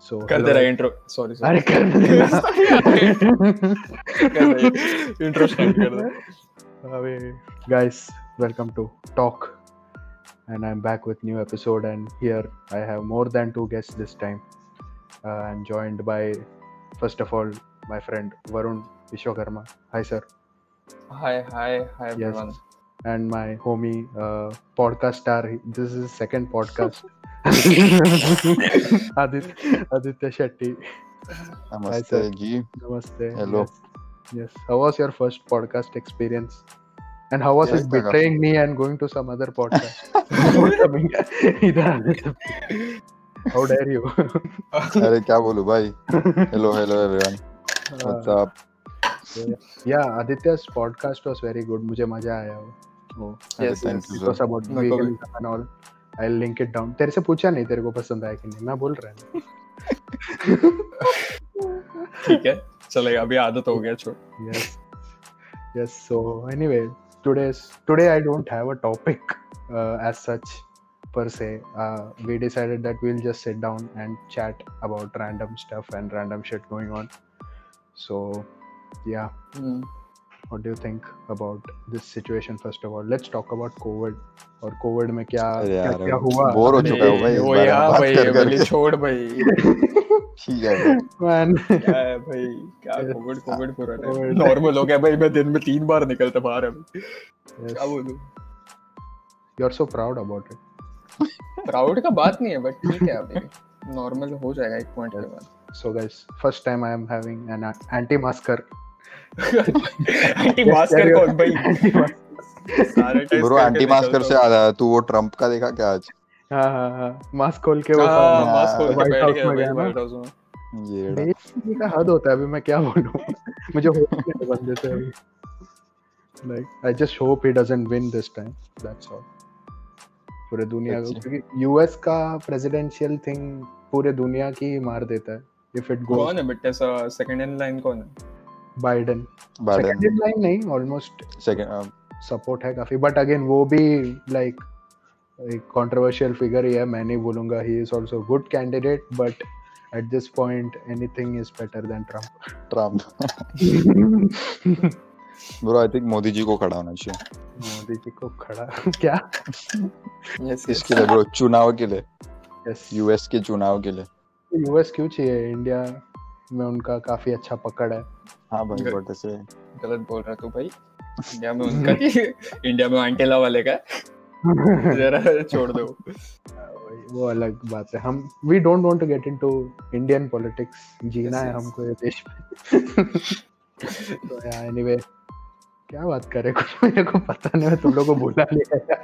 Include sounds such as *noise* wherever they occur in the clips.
सो कर दे रहा intro sorry अरे कर इंट्रो स्टार्ट कर दे अबे guys welcome to talk and i'm back with new episode and here i have more than two guests this time uh, i'm joined by first of all my friend varun vishwakarma hi sir hi hi hi everyone and my homie uh, podcast star this is his second podcast *laughs* Aditya Shetty. नमस्ते जी। नमस्ते. Hello yes how was your first podcast experience and how was it beating me and going to some other podcast इधर how dare you अरे क्या बोलूँ भाई? Hello hello everyone what's up या Aditya podcast was very good मुझे मज़ा आया वो. Yes thank you so much for all I'll link it down तेरे से पूछा नहीं तेरे को पसंद आया कि नहीं मैं बोल रहा हूँ ठीक है चलेगा अभी आदत हो गया छोड़ yes yes so anyway today's today i don't have a topic uh, as such per se uh, we decided that we'll just sit down and chat about random stuff and random shit going on so yeah what do you think about this situation first of all let's talk about covid और Covid में क्या क्या, क्या हुआ bore हो चुका हूँ भाई वो यार बात भाई ये करके। छोड़ भाई ठीक है man क्या है भाई क्या. कोविड कोविड पूरा COVID. नॉर्मल हो गया भाई मैं दिन में तीन बार निकलता बाहर अभी. क्या बोलूँ you're so proud about it proud का बात नहीं है बट ठीक है अभी नॉर्मल हो जाएगा एक पॉइंट के बाद so guys first time i am having an anti masker *laughs* anti masker कौन भाई? ब्रो एंटी मास्कर से हूँ। आया तू वो ट्रंप का देखा क्या आज? हाँ हाँ हाँ मास्क खोल के वो हाँ, मास्क खोल के बैठ गया? में ये का हद होता है अभी मैं क्या बोलूँ? *laughs* मुझे होप बंदे से अभी। Like I just hope he doesn't win this time that's all पूरे दुनिया को अच्छा। क्योंकि यूएस का प्रेसिडेंशियल थिंग पूरे दुनिया की मार देता है इफ़ इट कौन है बेटा सा सेकंड इन लाइन कौन है? बाइडेन बाइडेन सेकंड लाइन नहीं ऑलमोस्ट सेकंड सपोर्ट है काफ़ी बट अगेन वो भी लाइक एक कंट्रोवर्शियल फिगर ही है मैं नहीं बोलूँगा he is also good candidate but at this point anything is better than Trump Trump bro I think Modi ji को खड़ा होना चाहिए। मोदी जी को खड़ा? *laughs* क्या? यस इसके लिए ब्रो चुनाव के लिए। यस यूएस के चुनाव के लिए। यूएस क्यों चाहिए? इंडिया में उनका काफ़ी अच्छा पकड़ है। हाँ भाई गलत बोल रहा तू भाई। इंडिया में उनका इंडिया में आंटेला वाले का। *laughs* जरा छोड़ दो। वो अलग बात है। हम we don't want to get into Indian politics Jeena Yes, है हमको ये देश में। *laughs* तो या एनीवे क्या बात करे कुछ मेरे को पता नहीं मैं तुम लोगों को बुला लिया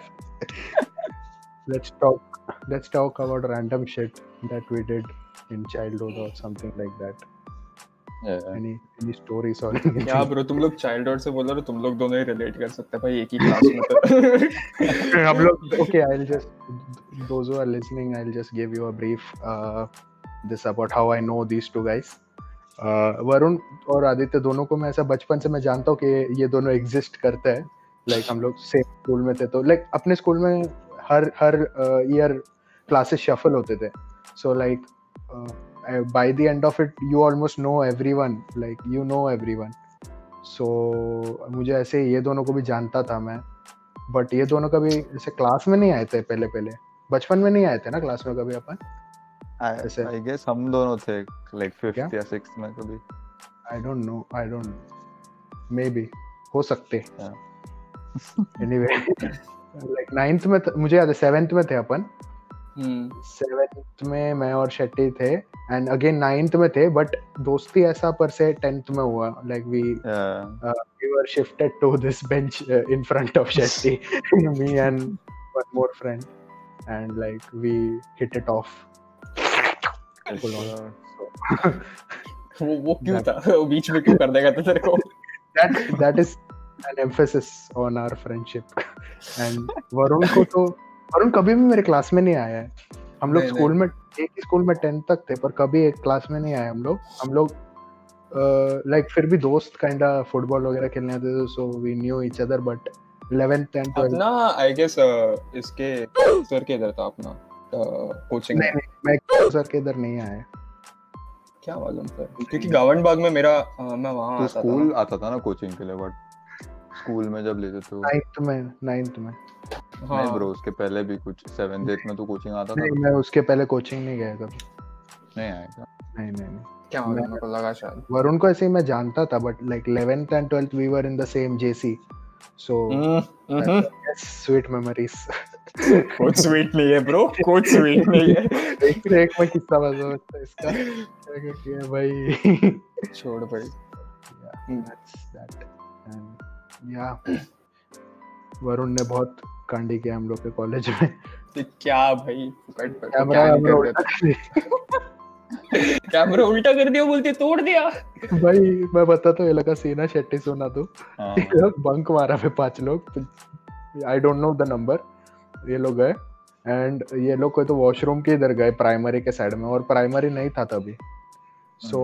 let's talk let's talk about random shit that we did in childhood or something like that any any stories or *laughs* क्या ब्रो तुम लोग चाइल्डहुड से बोल रहे हो तुम लोग दोनों ही रिलेट कर सकते हैं भाई एक ही *laughs* क्लास में तो। हम लोग uh, uh, वरुण और आदित्य दोनों को मैं ऐसा बचपन से मैं जानता हूँ कि ये दोनों एग्जिस्ट करते हैं। लाइक like, हम लोग सेम स्कूल में थे तो लाइक like, अपने स्कूल में हर हर ईयर क्लासेस शफल होते थे। So like by the end of it you almost know everyone like you know everyone so मुझे ऐसे ये दोनों को भी जानता था मैं बट ये दोनों कभी ऐसे क्लास में नहीं आए थे पहले पहले? बचपन में नहीं आए थे ना क्लास में कभी अपन? ऐसे- आई गेस हम दोनों थे लाइक क्या? 5th या 6th में कभी। I don't know I don't maybe हो सकते। Yeah. एनीवे लाइक नाइन्थ में मुझे याद है सेवेंथ में थे अपन। सेवेंथ में मैं और शेट्टी थे एंड अगेन नाइन्थ में थे बट दोस्ती ऐसा पर से टेंथ में हुआ like we Yeah. we were shifted to this bench uh, in front of Shetty, me and one more friend, and like we hit it off. Full on. So, वो वो क्यों था वो बीच में क्यों कर देगा था तेरे को that that is an emphasis on our friendship. And Varun को तो वरुण कभी भी मेरे क्लास में नहीं आया है। हम लोग स्कूल में एक ही स्कूल में टेंथ तक थे पर कभी एक क्लास में नहीं आए हम लोग। हम लोग लाइक फिर भी दोस्त काइंडा फुटबॉल वगैरह खेलने आते थे so we knew each other but 11th and 12th अपना आई गेस इसके सर के इधर था अपना कोचिंग नहीं मैं सर के इधर नहीं आया। क्या मालूम सर क्योंकि गावन बाग में मेरा मैं वहाँ तो आता था स्कूल आता था ना कोचिंग के लिए बट स्कूल में जब लेते तो नाइन्थ में नाइन्थ में। हाँ। नहीं ब्रो उसके पहले भी कुछ सेवेंथ एथ में तो कोचिंग आता था। नहीं मैं उसके पहले कोचिंग नहीं गया कभी। नहीं आएगा नहीं नहीं नहीं। क्या मालूम मेरे को लगा शायद। वरुण को ऐसे ही मैं जानता था but like 11th and 12th we were in the same JC so sweet memories कुछ स्वीट नहीं है ब्रो कुछ स्वीट नहीं है। एक से एक में किस्सा बता इसका। क्या किया भाई? छोड़ भाई। Yeah, that's that. And yeah. Varun ने बहुत कांडी किया हम लोग के कॉलेज में। तो क्या भाई? तो कैमरा। *laughs* कैमरा उल्टा कर दिया बोलते तोड़ दिया। भाई मैं बताता हूँ ये लगा सीना शेट्टी सुना तू। हाँ। लोग बंक मारा पे पाँच लोग। I don't know the number ये लोग गए। एंड ये लोग कोई तो वॉशरूम के इधर गए प्राइमरी के साइड में। और प्राइमरी नहीं था तभी। सो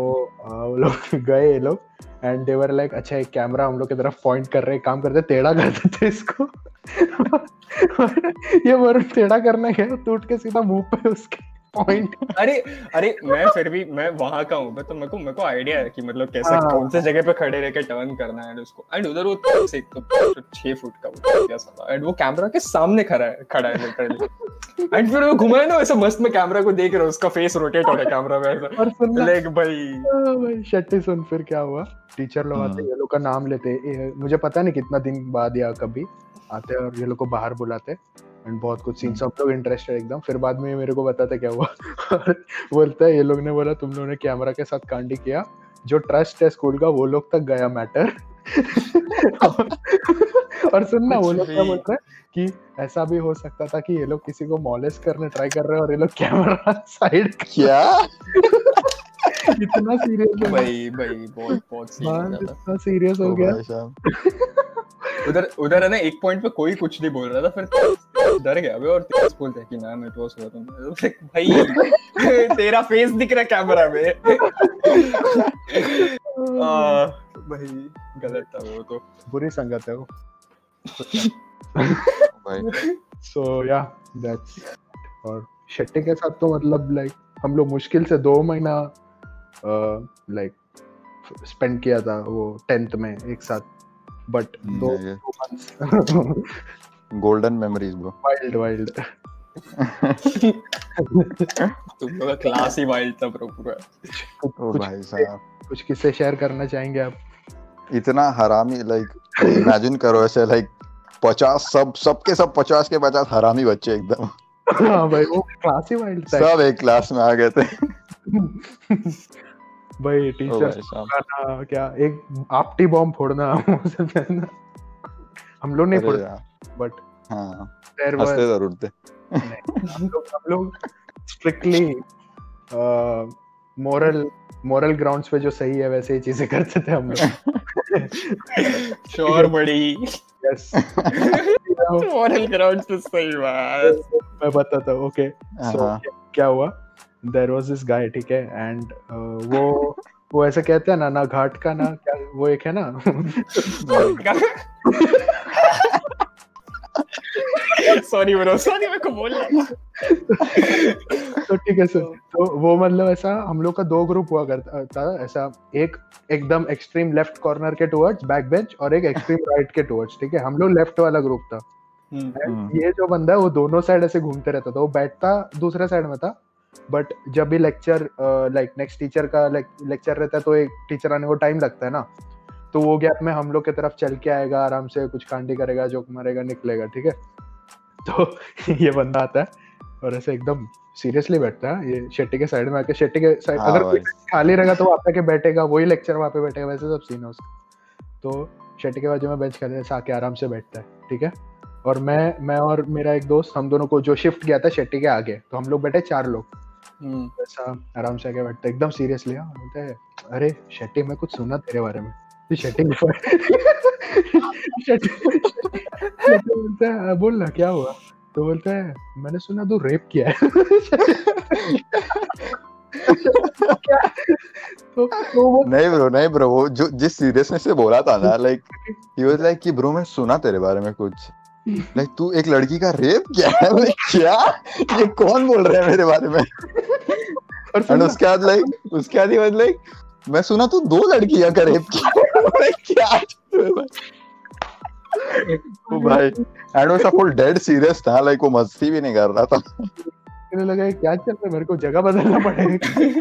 वो लोग *laughs* गए ये लोग। एंड देवर लाइक अच्छा एक कैमरा हम लोग की तरफ़ पॉइंट कर रहे काम करते, टेढ़ा कर देते इसको. *laughs* ये वरुण टेढ़ा करने गया टूट के सीधा मुँह पे उसके पॉइंट अरे अरे मैं फिर भी मैं वहाँ का हूँ तो मेरे को मेरे को आइडिया है कि मतलब कैसे हाँ। कौन से जगह पे खड़े रह के टर्न करना है उसको। एंड उधर वो तो से तो तो छह फुट का वो क्या साला एंड वो कैमरा के सामने खड़ा है खड़ा है लिटरली एंड फिर वो घुमाए ना वैसे मस्त में कैमरा को देख रहे हो उसका फेस रोटेट हो रहा है कैमरा में ऐसा। और सुनना लेग भाई। हाँ भाई शट्टी सुन फिर क्या हुआ? टीचर लोग आते हम्म। ये लोग का नाम लेते मुझे पता नहीं कितना दिन बाद या कभी आते और ये लोग को बाहर बुलाते एंड बहुत कुछ सीन सब लोग इंटरेस्टेड एकदम। फिर बाद में मेरे को बताते क्या हुआ। बोलता है ये लोग ने बोला तुम लोगों ने कैमरा के साथ कांडी किया। जो ट्रस्ट है स्कूल का वो लोग तक गया मैटर और सुनना वो लोग क्या कुछ बोल रहे हैं कि ऐसा भी हो सकता था कि ये लोग किसी को मॉलेस करने ट्राई कर रहे हैं और ये लोग कैमरा साइड क्या? *laughs* *laughs* इतना सीरियस भाई भाई बहुत बहुत सीन हो इतना सीरियस हो गया उधर उधर है ना एक पॉइंट पे कोई कुछ नहीं बोल रहा था फिर डर गया बे और तेज बोलते हैं कि मैम इट वाज हुआ भाई तेरा फेस दिख रहा कैमरा में आ, भाई गलत था वो तो बुरी संगत है वो भाई सो या दैट्स और शेट्टी के साथ तो मतलब लाइक हम लोग मुश्किल से दो महीना लाइक स्पेंड किया था वो टेंथ में एक साथ बट दो golden memories bro wild wild तुम लोग का क्लास ही वाइल्ड था ब्रो पूरा। ओ भाई साहब। कुछ किस्से शेयर करना चाहेंगे आप? इतना हरामी लाइक इमेजिन करो ऐसे लाइक पचास सब सबके सब पचास के पचास हरामी बच्चे एकदम। हाँ भाई वो क्लास ही वाइल्ड था। सब एक क्लास में आ गए थे। *laughs* भाई टीचर क्या एक आपटी बॉम्ब फोड़ना। *laughs* हम लोग नहीं यार, बट हाँ। हँसते ज़रूर थे। हम लोग स्ट्रिक्टली मोरल मोरल ग्राउंड्स पे जो सही है वैसे ही चीज़ें करते थे हम लोग। *laughs* श्योर बड़ी। यस मॉडल ग्राउंड तो सही बात। मैं बताता हूँ ओके सो हाँ। क्या हुआ? देयर वॉज़ दिस गाय ठीक है? एंड वो वो ऐसे कहते हैं ना ना घाट का ना क्या वो एक है ना? सॉरी ब्रो सॉरी मेरे को बोलना तो ठीक है सर तो वो मतलब ऐसा हम लोग का दो ग्रुप हुआ करता था ऐसा एक एकदम एक्सट्रीम लेफ़्ट कॉर्नर के टुवर्ड्स बैक बेंच और एक एक्सट्रीम राइट के टुवर्ड्स ठीक है? हम लोग लेफ़्ट वाला ग्रुप था। हम्म, And हम्म। ये जो बंदा है वो दोनों साइड ऐसे घूमते रहता था। वो बैठता दूसरे साइड में था। बट जब भी लेक्चर लाइक नेक्स्ट टीचर का लेक्चर रहता है तो एक टीचर आने को टाइम लगता है ना। तो वो गैप में हम लोग की तरफ़ चल के आएगा आराम से कुछ कांडी करेगा जोक मारेगा निकलेगा ठीक है? तो *laughs* ये बंदा आता है और ऐसे एकदम सीरियसली बैठता है। ये शेट्टी के साइड में आके शेट्टी के साइड हाँ अगर खाली रहेगा तो आके बैठेगा वही लेक्चर वहाँ पे बैठेगा वैसे सब सीन है उसका। तो शेट्टी के बाजू में बेंच खाली आके आराम से बैठता है ठीक है? और मैं मैं और मेरा एक दोस्त हम दोनों को जो शिफ्ट गया था शेट्टी के आगे तो हम लोग बैठे चार लोग। ऐसा आराम से आके बैठते एकदम सीरियसली हाँ बोलते हैं अरे शेट्टी मैं कुछ सुना तेरे बारे में। तो शेट्टी बोलता है "हाँ, बोल ना क्या हुआ? तो बोलता है मैंने सुना तू रेप किया है। तो, तो वो नहीं ब्रो नहीं ब्रो वो जो जिस सीरियसनेस से बोला था ना लाइक ही वाज लाइक कि ब्रो मैं सुना तेरे बारे में कुछ। *laughs* लाइक तू एक लड़की का रेप क्या है? *laughs* Like, क्या? ये कौन बोल रहा है मेरे बारे में? और उसके बाद लाइक उसके बाद ही लाइक मैं सुना तू दो लड़कियाँ का रेप किया क्या? *laughs* ओ भाई एंड वो सब फुल डेड सीरियस था लाइक वो मस्ती भी नहीं कर रहा था। मुझे लगा ये क्या चल रहा है मेरे को जगह बदलना पड़ेगा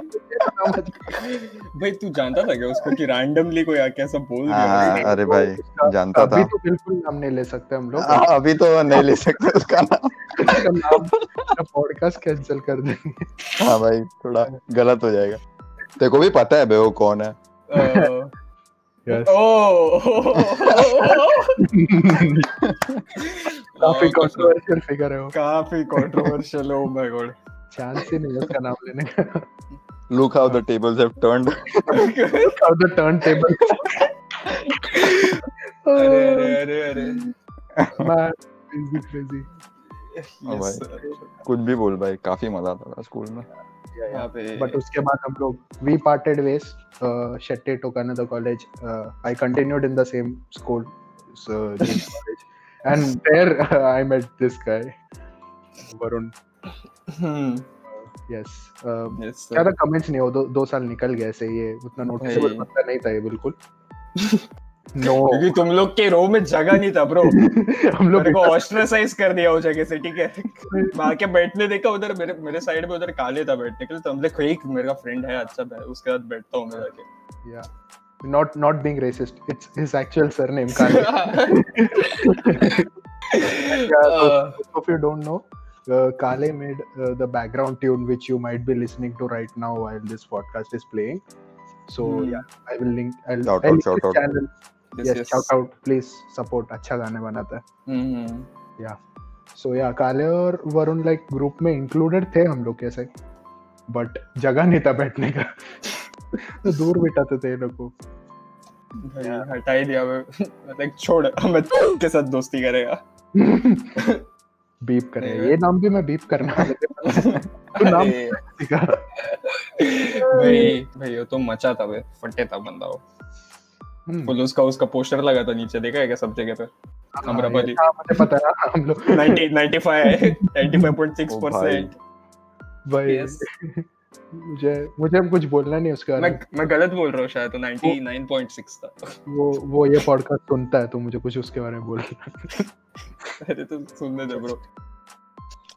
भाई तू जानता था क्या उसको कि रैंडमली कोई आके ऐसा बोल हाँ दिया अरे भाई जानता था अभी तो बिल्कुल नाम नहीं ले सकते हम लोग हाँ, अभी तो नहीं ले सकते उसका नाम पॉडकास्ट कैंसिल कर देंगे हाँ भाई थोड़ा गलत हो जाएगा तेरे को भी पता है बे वो कौन है Yes. ओ काफ़ी कंट्रोवर्शियल फिगर है वो काफ़ी controversial oh my God chance ही नहीं है उसका नाम लेने का look how the tables have turned How the turntable. अरे अरे अरे अरे. ओ भाई। Yes, sir. कुछ भी बोल भाई काफ़ी मज़ा आता था स्कूल में But उसके बाद हम लोग we parted ways. Uh, Shetty took another college. Uh, I continued in the same And *laughs* there uh, I met this guy, Varun. Yes. Uh, yes ज़्यादा sir. कमेंट्स नहीं हो दो दो साल निकल गए ऐसे ये उतना नोटिसेबल। पता नहीं था ये बिल्कुल *laughs* नो क्योंकि तुम लोग के रो में जगह नहीं था ब्रो *laughs* हम लोग को ऑस्ट्रेसाइज कर दिया उस जगह से ठीक है मैं आके बैठने देखा उधर मेरे मेरे साइड में उधर काले था बैठने के लिए तो हमने कोई मेरा फ्रेंड है अच्छा उसके साथ बैठता हूँ मैं जाके yeah not not being racist it's his actual surname Kale. yeah, so, Uh, if you don't know uh, Kale made uh, the background tune which you might be listening to right now while this podcast is playing so Hmm. yeah I will link I'll, Shout I'll out, shout out. channel yes, yes, yes. shout out please support अच्छा गाने बनाता है hmm, so या काले और Varun like group में included थे हम लोग कैसे बट जगह नहीं था बैठने का तो दूर बिठाते थे लोग हटा ही दिया मैं लाइक *laughs* छोड़ मैं के साथ दोस्ती करेगा। *laughs* बीप करे। ये नाम भी मैं बीप करना *laughs* तो नाम भाई भाई वो तो मचा था भाई फटे था बंदा वो। हम्म, फुल उसका उसका पोस्टर लगा था नीचे देखा है क्या सब जगह पे? हाँ, अमरावती। मुझे पता है हम लोग। 90 95 95.6 ओ भाई। परसेंट भाई। Yes. मुझे मुझे अब कुछ बोलना नहीं उसका मैं मैं। गलत बोल रहा हूँ शायद तो 99.6 था। वो वो ये पॉडकास्ट सुनता है तो मुझे कुछ उसके बारे में बोल *laughs* अरे तो सुनने दे ब्रो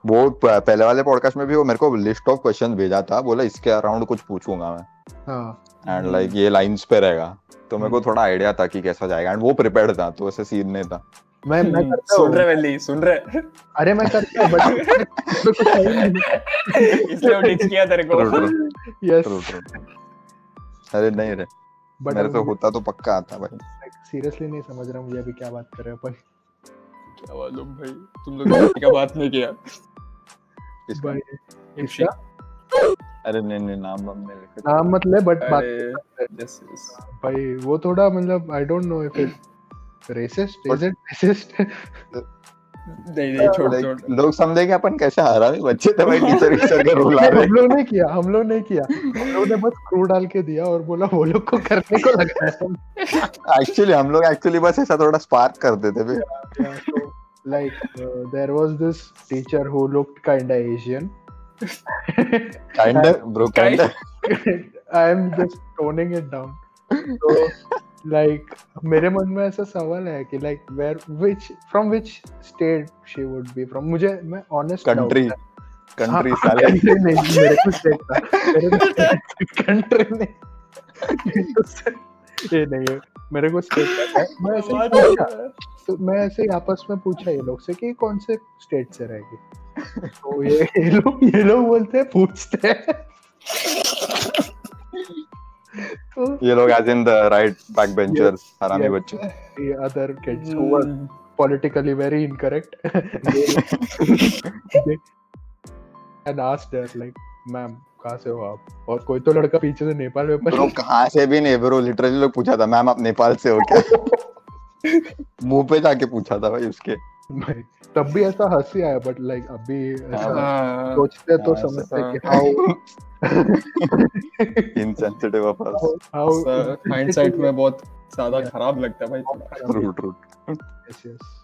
वो पहले वाले पॉडकास्ट में भी वो मेरे को लिस्ट ऑफ़ क्वेश्चन भेजा था बोला इसके अराउंड कुछ पूछूँगा मैं। हाँ। एंड लाइक ये लाइंस पे रहेगा। तो मेरे को थोड़ा आइडिया था कि कैसा जाएगा। एंड वो प्रिपेयर्ड था तो ऐसे सीन नहीं था। मैं मैं करता सुन रहे वेली सुन रहे। अरे मैं करता हूँ बट कुछ है ही नहीं इसलिए वो डिच किया तेरे को। यस. अरे नहीं रे बट मेरे से होता तो पक्का आता भाई। सीरियसली नहीं समझ रहा मुझे अभी क्या बात कर रहे हो अपन क्या मालूम भाई? तुम लोग क्या बात नहीं किया। इसका भाई इसका अरे नहीं नहीं नाम वाम नहीं लिखा। नाम मत ले बट बात भाई वो थोड़ा मतलब I don't know if it racist is it racist नहीं नहीं छोड़ छोड़। लोग समझे कि अपन कैसे हरामी बच्चे थे भाई टीचर टीचर के रोल आ रहे हम लोग ने किया हम लोग ने किया। हम लोग ने बस क्रू डाल के दिया और बोला वो लोग को करने को लगा एक्चुअली हम लोग एक्चुअली बस ऐसा थोड़ा स्पार्क करते थे। Like Yeah, so, this teacher there was this teacher who looked kinda Asian. Kind bro kind I am just toning it down. Like मेरे मन में ऐसा सवाल है कि like where which from which state she would be from? मुझे मैं honest doubt country country साले। नहीं मेरे को state था कंट्री *laughs* नहीं। ये नहीं है। मेरे को स्टेट मैं ऐसे ही पूछा। तो मैं ऐसे ही आपस में पूछा ये लोग से कि कौन से स्टेट से रहेगी तो ये ये लोग ये लोग बोलते हैं पूछते हैं। *laughs* ये लोग as in the right back benchers हरामी बच्चे। the other kids who were politically very incorrect. *laughs* They, they and asked her like ma'am कहाँ से हो आप? और कोई तो लड़का पीछे से नेपाल में ब्रो कहाँ से भी नहीं ब्रो लिटरली लोग पूछा था मैम आप नेपाल से हो क्या? *laughs* मुँह पे जाके पूछा था भाई उसके। भाई, तब भी ऐसा हँसी आया बट लाइक अभी ऐसा हाँ, सोचते तो हाँ, समझते हाँ। कि how insensitive of us how hindsight में बहुत ज़्यादा खराब लगता है भाई ट्रू ट्रू.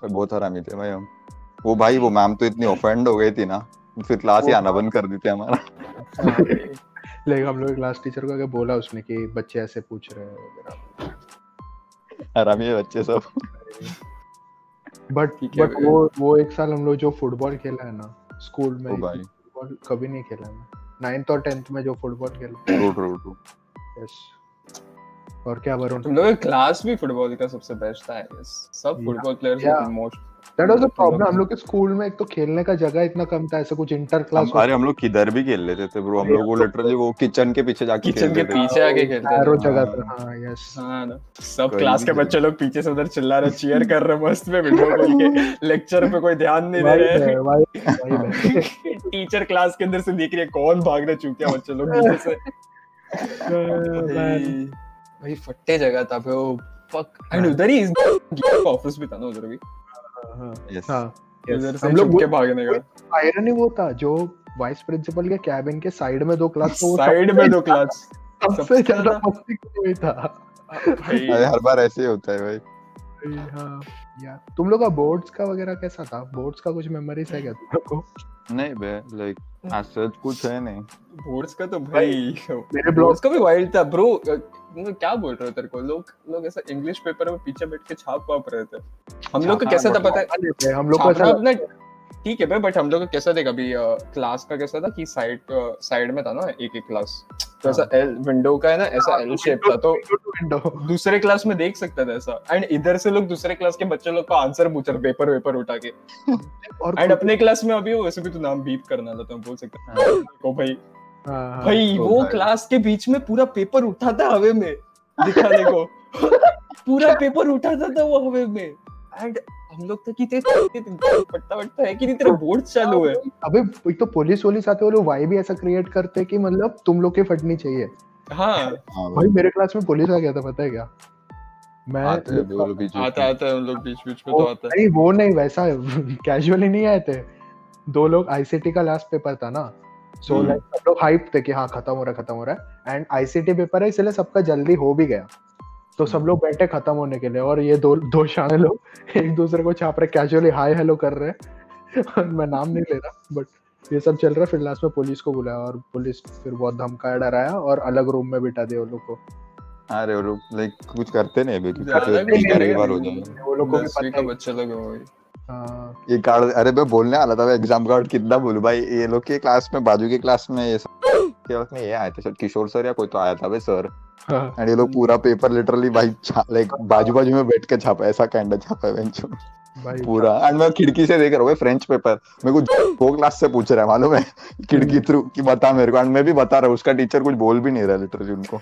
बहुत हरामी थे भाई हम। वो भाई वो मैम तो इतनी ऑफेंड हो गई थी ना। फिर क्लास ही आना बंद कर दी थी हमारा। लाइक हम लोग क्लास टीचर को आगे बोला उसने कि बच्चे ऐसे पूछ रहे हैं वगैरह। हरामी है बच्चे सब। बट बट वो वो एक साल हम लोग जो फुटबॉल खेला है ना स्कूल में फुटबॉल कभी नहीं खेला है नाइन्थ और टेंथ में जो फुटबॉल खेला ट्रू ट्रू ट्रू यस और क्या वरुण? तुम लोग क्लास भी फुटबॉल का सबसे बेस्ट था सब football players most that was the problem हम लोग के स्कूल में एक तो खेलने का जगह इतना कम था ऐसे कुछ इंटर क्लास अरे हम लोग किधर भी खेल लेते थे ब्रो हम लोग वो लिटरली वो किचन के पीछे जाके किचन के पीछे आके खेलते थे। जगह हाँ। था हाँ यस हाँ ना। सब क्लास के बच्चे लोग पीछे से उधर चिल्ला रहे चीयर कर रहे मस्त में विंडो खोल के लेक्चर पे कोई ध्यान नहीं दे रहे। है? टीचर क्लास के अंदर से देख रही है कौन भाग रहे चूतिया बच्चे लोग पीछे से। भाई फट्टे जगह था वो फक एंड उधर ही ऑफ़िस भी था ना उधर भी। हाँ. हाँ। हम लोग के भागने का। आयरन ही वो था जो वाइस प्रिंसिपल के कैबिन के साइड में दो क्लास तो साइड में दो क्लास सबसे ज्यादा- मस्ती कोई था। अरे हर बार ऐसे ही होता है भाई। हाँ यार। तुम लोग का बोर्ड्स का वगैरह कैसा था? बोर्ड्स का कुछ मेमोरीज है क्या तुम लोग को? नहीं बे लाइक आज सच कुछ है नहीं। बोर्ड्स का तो भाई मेरे ब्लॉग्स का भी वाइल्ड था ब्रो क्या बोल रहे हो तेरे को? लोग लोग ऐसा इंग्लिश पेपर में पीछे बैठ के छाप वाप रहे थे। हम लोग का कैसा था पता है हम लोग को ठीक है भाई बट हम लोग का कैसा था कभी क्लास का कैसा था कि साइड साइड में था ना एक एक क्लास तो ऐसा एल विंडो का है ना ऐसा एल शेप था तो विंडो दूसरे क्लास में देख सकता था ऐसा। एंड इधर से लोग दूसरे क्लास के बच्चे लोग को आंसर पूछ रहे पेपर वेपर उठा के। और एंड अपने क्लास में अभी वैसे भी तो नाम बीप करना था बोल सकते ओ भाई। हाँ, हाँ, भाई तो वो क्लास के बीच में पूरा पेपर उठाता हवे में। दिखाने को पूरा पेपर उठाता था वो हवे में। एंड हम लोग तो कि तेज पट्टा है कि नहीं तेरा बोर्ड चालू है। अबे एक तो पुलिस वोलिस आते वो लोग वाई भी ऐसा क्रिएट करते हैं कि मतलब तुम लोग के फटनी चाहिए। हाँ। हाँ। भाई मेरे क्लास में पुलिस आ गया था पता है क्या? मैं आते हैं बीच आता आता है हम लोग बीच बीच में तो आता है। नहीं वो नहीं वैसा कैजुअली नहीं आए थे। दो लोग आईसीटी का लास्ट पेपर था ना। सो हम्म। लाइक सब लोग हाइप थे कि हाँ खत्म हो रहा है खत्म हो रहा है। एंड आईसीटी पेपर है इसलिए सबका जल्दी हो भी गया। तो सब लोग बैठे खत्म होने के लिए और ये दो दो शाने लोग एक दूसरे को छाप रहे कैजुअली हाय हेलो कर रहे हैं। मैं नाम नहीं ले रहा बट ये सब चल रहा है। फिर लास्ट में पुलिस को बुलाया और पुलिस फिर बहुत धमकाया डराया और अलग रूम में बिठा दिया उन लोग को। अरे वो लोग लाइक कुछ करते नहीं अभी कई करेगा। बार हो। जाएँगे। वो लोग को भी पता है। बच्चे लोग हैं। हाँ, ये कार्ड अरे मैं बोलने वाला था मैं एग्ज़ाम कार्ड कितना बोलूँ भाई ये लोग के क्लास में बाजू के क्लास में ये सब ये आए थे किशोर सर या कोई तो आया था भाई सर एंड ये लोग पूरा पेपर लिटरली भाई लाइक बाजू बाजू में बैठ के छापा ऐसा कैंड छापा है बेंच में पूरा. एंड मैं खिड़की से देख रहा हूँ फ्रेंच पेपर मेरे को दो क्लास से पूछ रहा है मालूम है? खिड़की थ्रू की बता मेरे को. एंड मैं भी बता रहा हूँ उसका टीचर कुछ बोल भी नहीं रहा लिटरली उनको.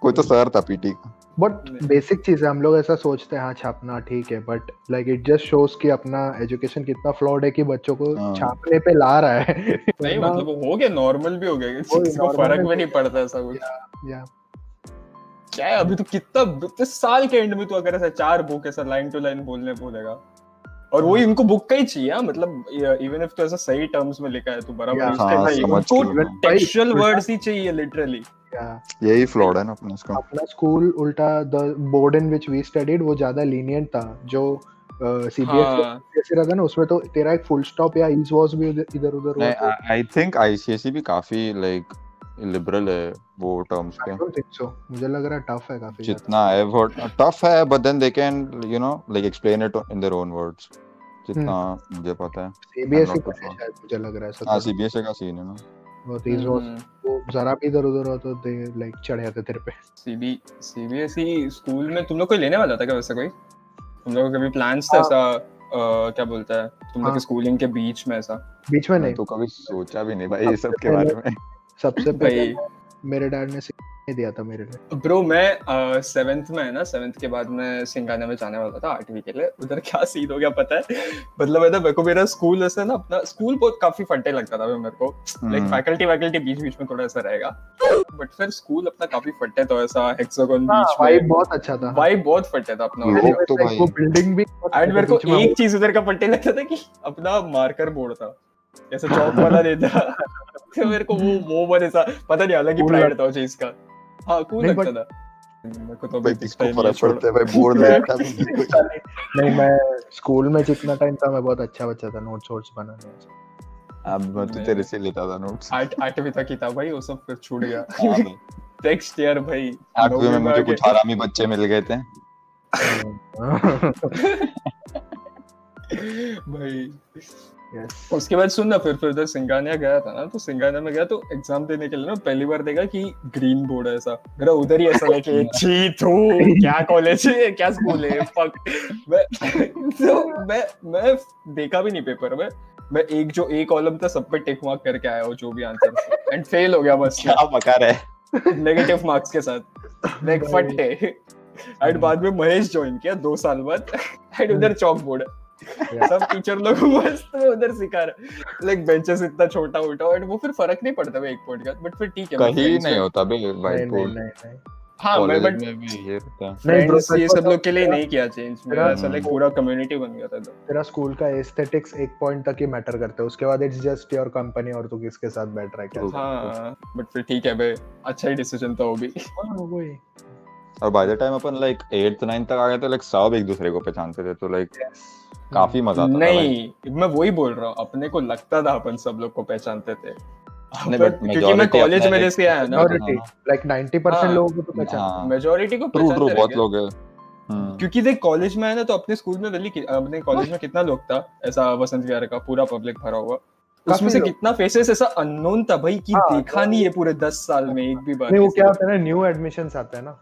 कोई तो सर था पीटी का. बट बेसिक चीज़ है हम लोग ऐसा सोचते हैं हाँ छापना ठीक है but like it just shows कि अपना एजुकेशन कितना फ्लॉड है कि बच्चों को हाँ। छापने पे ला रहा है। *laughs* नहीं मतलब हो गया नॉर्मल भी हो गया किसी फ़र्क भी नहीं पड़ता ऐसा कुछ। या क्या है अभी तो कितना इतने साल के एंड में तो अगर ऐसा चार बुक ऐसा लाइन टू लाइन बोलने बोलेगा। और वही इनको बुक का ही चाहिए हाँ, मतलब इवन इफ़ तो ऐसा सही टर्म्स में लिखा है तो बराबर उसके हाँ। टेक्सचुअल वर्ड्स ही चाहिए लिटरली या यही फ्लॉड है ना अपने इसका अपना स्कूल उल्टा the board in which we studied वो ज़्यादा लीनियंट था जो सीबीएसई हाँ। जैसे रहता है ना उसमें तो तेरा एक फुल स्टॉप या इज़ वाज भी इधर उधर हुआ नहीं आई थिंक आईसीएसई भी काफ़ी लाइक लिबरल है वो टर्म्स आई थिंक सो मुझे लग रहा है टफ है काफ़ी जितना है वो टफ है but then they can you know like explain it in their own words जितना मुझे पता है। सीबीएसई का. शायद मुझे लग रहा है हाँ सब सीबीएसई का सीन है ना। इज़ वाज हम्म, वो जरा भी इधर उधर हो तो दे लाइक चढ़ जाते तेरे पे। सीबी सीबीएसई स्कूल में तुम लोग कोई लेने वाला था क्या वैसे कोई? तुम लोगों का कभी प्लान्स था हाँ। ऐसा क्या बोलता है तुम लोग हाँ। स्कूलिंग के बीच में ऐसा? बीच में नहीं। तो कभी सोचा भी नहीं भाई ये सब के बारे में। सबसे *laughs* पहले मेरे डैड ने नहीं दिया था मेरे लिए। ब्रो मैं सेवेंथ में है ना सेवेंथ के बाद मैं सिंगाना में जाने वाला था आठवीं के लिए। उधर क्या सीन हो गया पता है? मतलब है ना मेरे को मेरा स्कूल ऐसा ना अपना स्कूल बहुत काफ़ी फटे लगता था मेरे को। लाइक। फैकल्टी वैकल्टी बीच बीच में थोड़ा ऐसा रहेगा। बट फिर स्कूल अपना काफ़ी फटे तो ऐसा हेक्सागोन बीच वाइब में बहुत अच्छा था। वाइब बहुत फटे था अपना। तो भाई- वो बिल्डिंग भी एंड मेरे को एक चीज़ उधर का फटे लगता था कि अपना मार्कर बोर्ड था। ऐसा चौक वाला देता *laughs* तो मेरे को वो वो बने सा पता नहीं अलग ही प्राइड था उस चीज़ का। हाँ कूल नहीं, लगता था। तो भाई किसको ही नहीं है, फ़र्क पड़ता है भाई बोर्ड देखता नहीं मैं स्कूल में जितना टाइम था मैं बहुत अच्छा बच्चा था नोट्स वोट्स बनाने अब मैं तो तेरे से लेता था नोट्स आठ आठवीं तक ही था भाई वो सब फिर छूट गया। हाँ भाई। नेक्स्ट ईयर भाई आठवीं में मुझे कुछ हरामी बच्चे मिल गए थे। *laughs* *laughs* भाई yes. उसके बाद सुन ना फिर फिर उधर सिंगानिया गया था ना तो सिंगानिया में गया तो एग्ज़ाम देने के लिए ना पहली बार देखा कि ग्रीन बोर्ड है ऐसा। मेरा उधर ही ऐसा लगे छी थू क्या कॉलेज है क्या स्कूल है फक मैं तो मैं मैं देखा भी नहीं पेपर में मैं एक जो एक कॉलम था सब पे टिक मार्क करके आया हूँ जो भी आंसर एंड फेल हो गया बस। क्या बका रहे नेगेटिव मार्क्स के साथ। लाइक फट्टे एंड बाद में महेश ज्वाइन किया दो साल बाद। एंड उधर चौक बोर्ड सब टीचर लोग मस्त उधर सिखा रहे लाइक बेंचेस इतना छोटा उठा एंड वो फिर फ़र्क नहीं पड़ता भाई एक पॉइंट का बट फिर ठीक है कहीं नहीं होता बे नहीं वाइट नहीं बोर्ड हाँ मैं बट ये फ्रेंड्स सब लोग के लिए नहीं किया चेंज मेरा ऐसा लाइक पूरा कम्युनिटी बन गया था तो। तेरा स्कूल का एस्थेटिक्स एक पॉइंट तक ही मैटर करता है। उसके बाद इट्स जस्ट योर कंपनी और तू किसके साथ बैठ रहा है क्या? हाँ बट फिर ठीक है भाई अच्छा ही डिसीज़न था वो भी। वही और बाय द टाइम अपन लाइक 8th 9th तक आ गए तो लाइक सब एक दूसरे को पहचानते थे तो लाइक काफ़ी मज़ा आता था नहीं मैं वही बोल रहा हूँ अपने को लगता था अपन सब लोग को पहचानते थे। क्योंकि मैं कॉलेज में जैसे आया ना लाइक 90% हाँ। लोगों को तो पहचान हाँ। को ट्रू ट्रू बहुत लोग हैं। हम्म। क्योंकि देख कॉलेज में आया ना तो अपने स्कूल में वैली अपने कॉलेज में कितना लोग था ऐसा वसंत विहार का पूरा पब्लिक भरा हुआ। उसमें से कितना फेसेस ऐसा अननोन था भाई कि हाँ, देखा नहीं है पूरे दस साल में एक भी बार नहीं वो क्या होता है ना न्यू एडमिशंस आते हैं ना।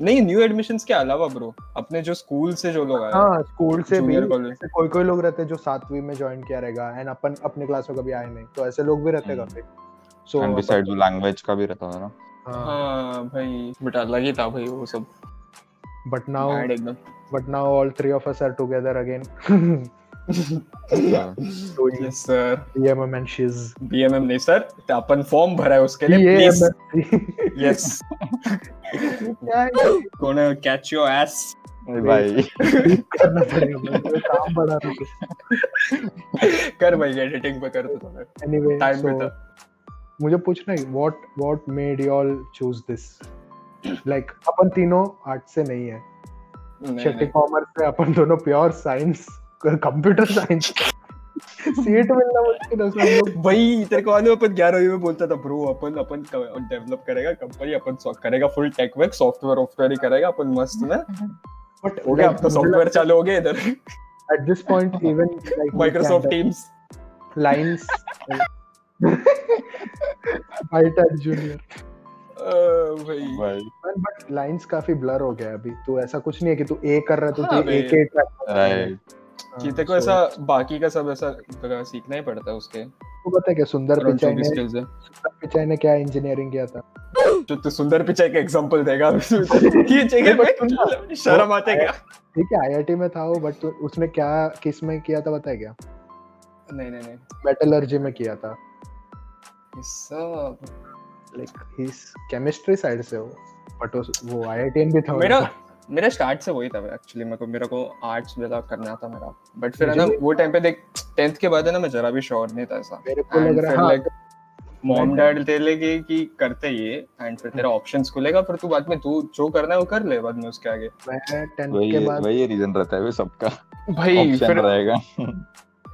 नहीं न्यू एडमिशंस के अलावा ब्रो अपने जो स्कूल से जो लोग आए हाँ स्कूल से भी कोई कोई लोग रहते हैं जो सातवीं में ज्वाइन किया रहेगा एंड अपन अपने क्लास में कभी आए नहीं तो ऐसे लोग भी रहते हैं। काफ़ी सो एंड बिसाइड जो लैंग्वेज का भी रहता था ना। हाँ। भाई बट अलग ही था भाई वो सब। But now but now all three of us are together again BMM and shiz BMM नहीं सर तो अपन फॉर्म भरा है उसके लिए प्लीज़ यस है कैच योर एस भाई। करना पड़ेगा तो काम रहे कर भाई एडिटिंग पे कर तो एनीवे टाइम पे था मुझे पूछना है what what made you all choose this like अपन तीनों आर्ट से नहीं है। कॉमर्स से अपन दोनों pure science computer science seat मिलना मुश्किल है सब लोग। भाई तेरे को मालूम अपन ग्यारहवीं में बोलता था ब्रो अपन अपन डेवलप करेगा कंपनी अपन करेगा full tech work software software ही करेगा अपन मस्त ना बट हो गया अब तो सॉफ्टवेयर चालू हो गया इधर। At this point even like Microsoft Teams lines height junior भाई। भाई बट लाइंस काफ़ी ब्लर हो गया अभी तो ऐसा कुछ नहीं है कि तू ए कर रहा है तो हाँ तू ए के ट्रैक राइट कि तेरे को ऐसा बाकी का सब ऐसा जगह सीखना ही पड़ता है उसके। तो पता है क्या सुंदर पिचाई ने स्किल्स है। सुंदर पिचाई ने क्या इंजीनियरिंग किया था? जो तू सुंदर पिचाई का एग्जांपल देगा। *laughs* *laughs* ये जगह पे *laughs* शर्म आते क्या? ठीक है आईआईटी में था वो बट उसने क्या किसमें किया था पता है क्या? नहीं नहीं नहीं। मेटलर्जी में किया था। ये सब। लाइक हिज केमिस्ट्री साइड से वो बट वो आईआईटीएन भी था मेरा मेरा स्टार्ट से वही था एक्चुअली मेरे को मेरे को आर्ट्स वाला करना था मेरा। बट फिर है ना वो टाइम पे देख 10th के बाद है ना मैं जरा भी श्योर नहीं था ऐसा। मेरे को लग रहा लाइक मॉम डैड तेरे लगे कि करते ये एंड फिर तेरा ऑप्शंस खुलेगा फिर तू बाद में तू जो करना है वो कर ले बाद में उसके आगे। मैं 10th वही के बाद वही रीजन रहता है वे सबका। भाई फिर रहेगा।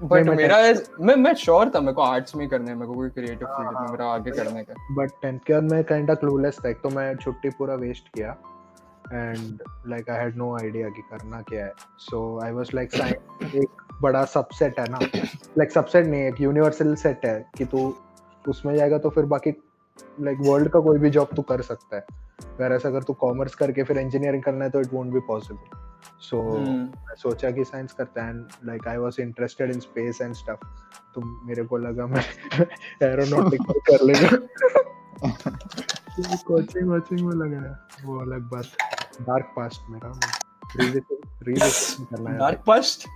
बट मेरा मैं मैं श्योर था मेरे को आर्ट्स में ही करना है मेरे को कोई क्रिएटिव फ़ील्ड में मेरा आगे करने का। बट 10th के बाद मैं काइंड ऑफ़ क्लूलेस था तो मैं छुट्टी पूरा वेस्ट किया। And like I had no idea कि करना क्या है. So I was like science एक बड़ा सबसेट है ना. लाइक सबसेट नहीं एक यूनिवर्सल सेट है कि तू उसमें जाएगा तो फिर बाकी लाइक वर्ल्ड का कोई भी जॉब तू कर सकता है. वैसे अगर तू कॉमर्स करके फिर इंजीनियरिंग करना है तो it won't be possible so मैं सोचा कि साइंस करता है and like I was interested in space and stuff तो मेरे को लगा मैं *laughs* एरोनॉटिकल *laughs* कर लेगा *laughs* कोचिंग वोचिंग में लगा है वो अलग बात डार्क पास्ट मेरा रीविजिट करना डार्क पास्ट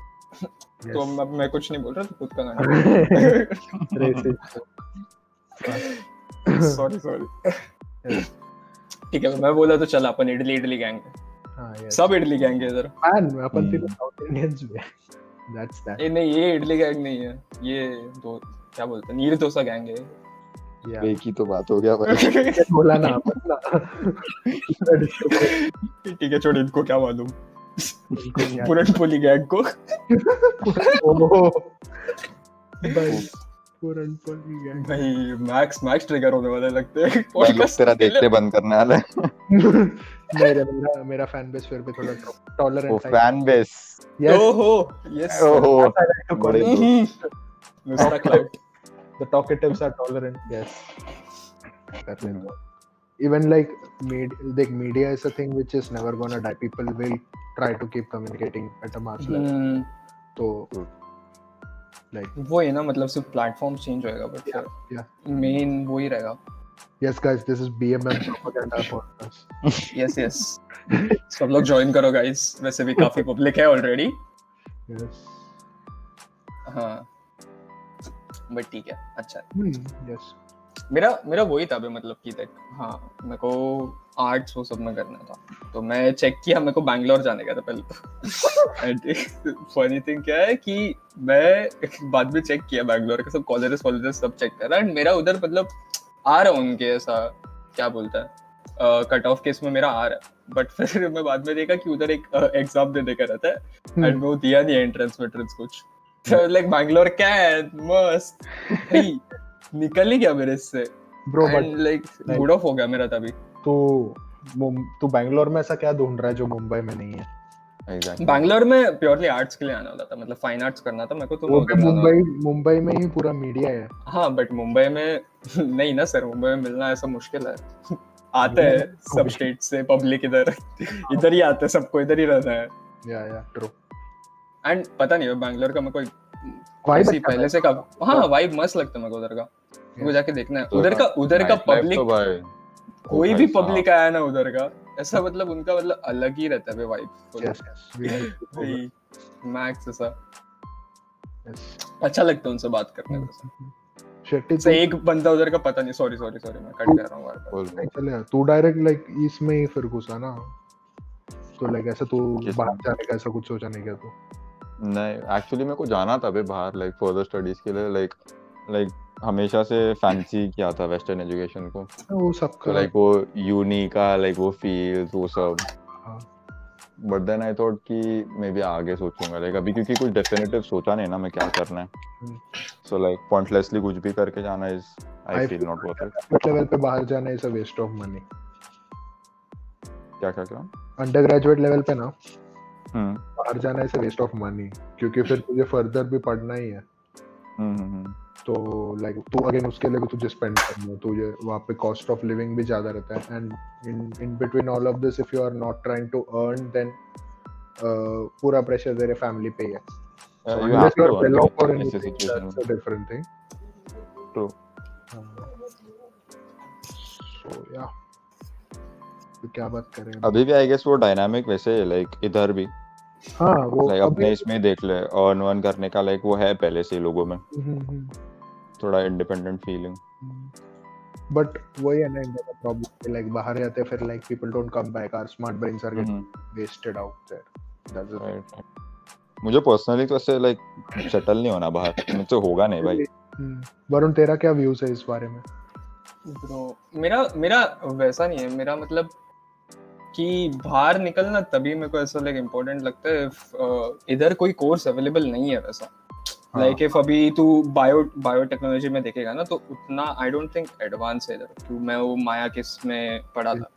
तो अब मैं कुछ नहीं बोल रहा तो खुद का गाना। *laughs* सॉरी सॉरी ठीक है मैं बोला तो चल अपन इडली इडली गैंग हाँ. सब इडली गैंग है इधर। Man, अपन। तीनों साउथ इंडियंस भी दैट्स दैट ये नहीं ये इडली गैंग नहीं है। ये दो क्या बोलते हैं नीर डोसा गैंग है। एक ही तो बात हो गया भाई। *laughs* बोला ना ठीक है छोड़ इनको क्या मालूम? पूरन पोली गैंग को। भाई मैक्स मैक्स ट्रिगर होने वाला लगते हैं। लोग तेरा देखते बंद करने वाले हैं। नहीं मेरा मेरा फ़ैन बेस फिर भी थोड़ा टॉलरेंट है फ़ैन बेस ओहो यस ओहो। बड़े. हम्म। Mister cloud the talkatives are tolerant yes definitely even like med- like media is a thing which is never gonna die people will try to keep communicating at a mass level hmm, so like वो है ना मतलब सिर्फ़ platform change होएगा but yeah. Main वो ही रहेगा yes guys this is bmm propaganda podcast yes yes सब लोग ज्वाइन करो गाइस वैसे भी काफ़ी पब्लिक है ऑलरेडी yes हाँ बट ठीक है अच्छा। Hmm, yes. मेरा मेरा वही था मतलब कि देख हाँ मेरे को आर्ट्स वो सब में करना था। तो मैं चेक किया मेरे को बैंगलोर जाने का था पहले तो। *laughs* फनी थिंग क्या है कि मैं बाद में चेक किया बैंगलोर के सब कॉलेजेस कॉलेजेस सब चेक करा। एंड मेरा उधर मतलब आ रहा उनके ऐसा क्या बोलता है कट ऑफ़ केस में मेरा आ रहा है। बट फिर मैं बाद में देखा कि उधर एक एग्ज़ाम देने का रहता है। एंड वो दिया नहीं एंट्रेंस वेंट्रेंस कुछ। लाइक बैंगलोर क्या है? मस्त। भाई निकल ही गया मेरे इससे। But and like mood off हो गया मेरा तभी। तू तू बैंगलोर में ऐसा क्या ढूंढ रहा है जो मुंबई में नहीं है? एग्जैक्टली बैंगलोर में प्योरली आर्ट्स के लिए आना वाला था मतलब फाइन आर्ट्स करना था मेरे को तो मुंबई मुंबई में ही पूरा मीडिया है। हाँ बट मुंबई में *laughs* नहीं ना सर मुंबई में मिलना ऐसा मुश्किल है। *laughs* आते हैं सब स्टेट से पब्लिक इधर। *laughs* इधर ही आते हैं सबको इधर ही रहना है। या या ट्रू एंड पता नहीं बैंगलोर का मेरे को Vibe ऐसी अच्छा पहले से का हाँ वाइब मस्त लगता है मेरे को उधर का। मेरे जाके देखना है। उधर का उधर का पब्लिक तो कोई भी पब्लिक आया ना उधर का ऐसा मतलब उनका मतलब अलग ही रहता है वाइब मैक्स *laughs* ऐसा। अच्छा लगता है उनसे बात करने में शेट्टी से एक बंदा उधर का पता नहीं सॉरी सॉरी सॉरी मैं कट कर रहा हूँ बार चले तू डायरेक्ट लाइक इसमें ही फिर घुसा ना। तो लाइक ऐसा तू बाहर जाने का ऐसा कुछ सोचा नहीं क्या तू? नहीं एक्चुअली मेरे को जाना था बे बाहर लाइक फर्दर स्टडीज़ के लिए लाइक लाइक हमेशा से फैंसी किया था वेस्टर्न एजुकेशन को। वो तो सबका लाइक वो यूनी का लाइक वो फील्स वो सब। बट देन आई थॉट कि मे बी आगे सोचूँगा लाइक अभी क्योंकि कुछ डेफिनेटिव सोचा नहीं ना मैं क्या करना है। सो लाइक पॉइंटलेसली कुछ भी करके जाना is I feel not worth it level पे बाहर जाना is a waste of money क्या क्या क्या? अंडर ग्रेजुएट लेवल पे ना। बाहर जाना इज़ वेस्ट ऑफ़ मनी क्योंकि फिर तुझे फर्दर भी पढ़ना ही है। हम्म हम्म, हम्म। तो लाइक तू अगेन उसके लिए भी तुझे स्पेंड करना है तुझे वहाँ पे कॉस्ट ऑफ़ लिविंग भी ज़्यादा रहता है। And in in between all of this if you are not trying to earn then पूरा प्रेशर तेरे फैमिली पे है So unless you are well off or anything, that's a different thing. True. So yeah. तो क्या बात करें। अभी भी आई गेस वो डायनामिक वैसे लाइक इधर भी। हाँ वो लाइक अपने इसमें देख ले अर्न वर्न करने का लाइक वो है पहले से लोगों में। हम्म, हम्म, थोड़ा इंडिपेंडेंट फीलिंग हम्म। बट वही है ना इंडिया का प्रॉब्लम लाइक बाहर जाते फिर like people don't come back our smart brains are hmm. Getting wasted out there that's right मुझे पर्सनली तो ऐसे लाइक सेटल नहीं होना बाहर। मुझसे होगा नहीं भाई। हम्म। वरुण तेरा क्या व्यूज़ है इस बारे में? ब्रो मेरा मेरा वैसा नहीं है। मेरा मतलब कि बाहर निकलना तभी मेरे को ऐसा लाइक इम्पोर्टेंट लगता है इफ़ uh, इधर कोई कोर्स अवेलेबल नहीं है वैसा। हाँ। लाइक इफ़ अभी तू बायो बायोटेक्नोलॉजी में देखेगा ना तो उतना आई डोंट थिंक एडवांस है इधर क्यों मैं वो माया किसमें पढ़ा था।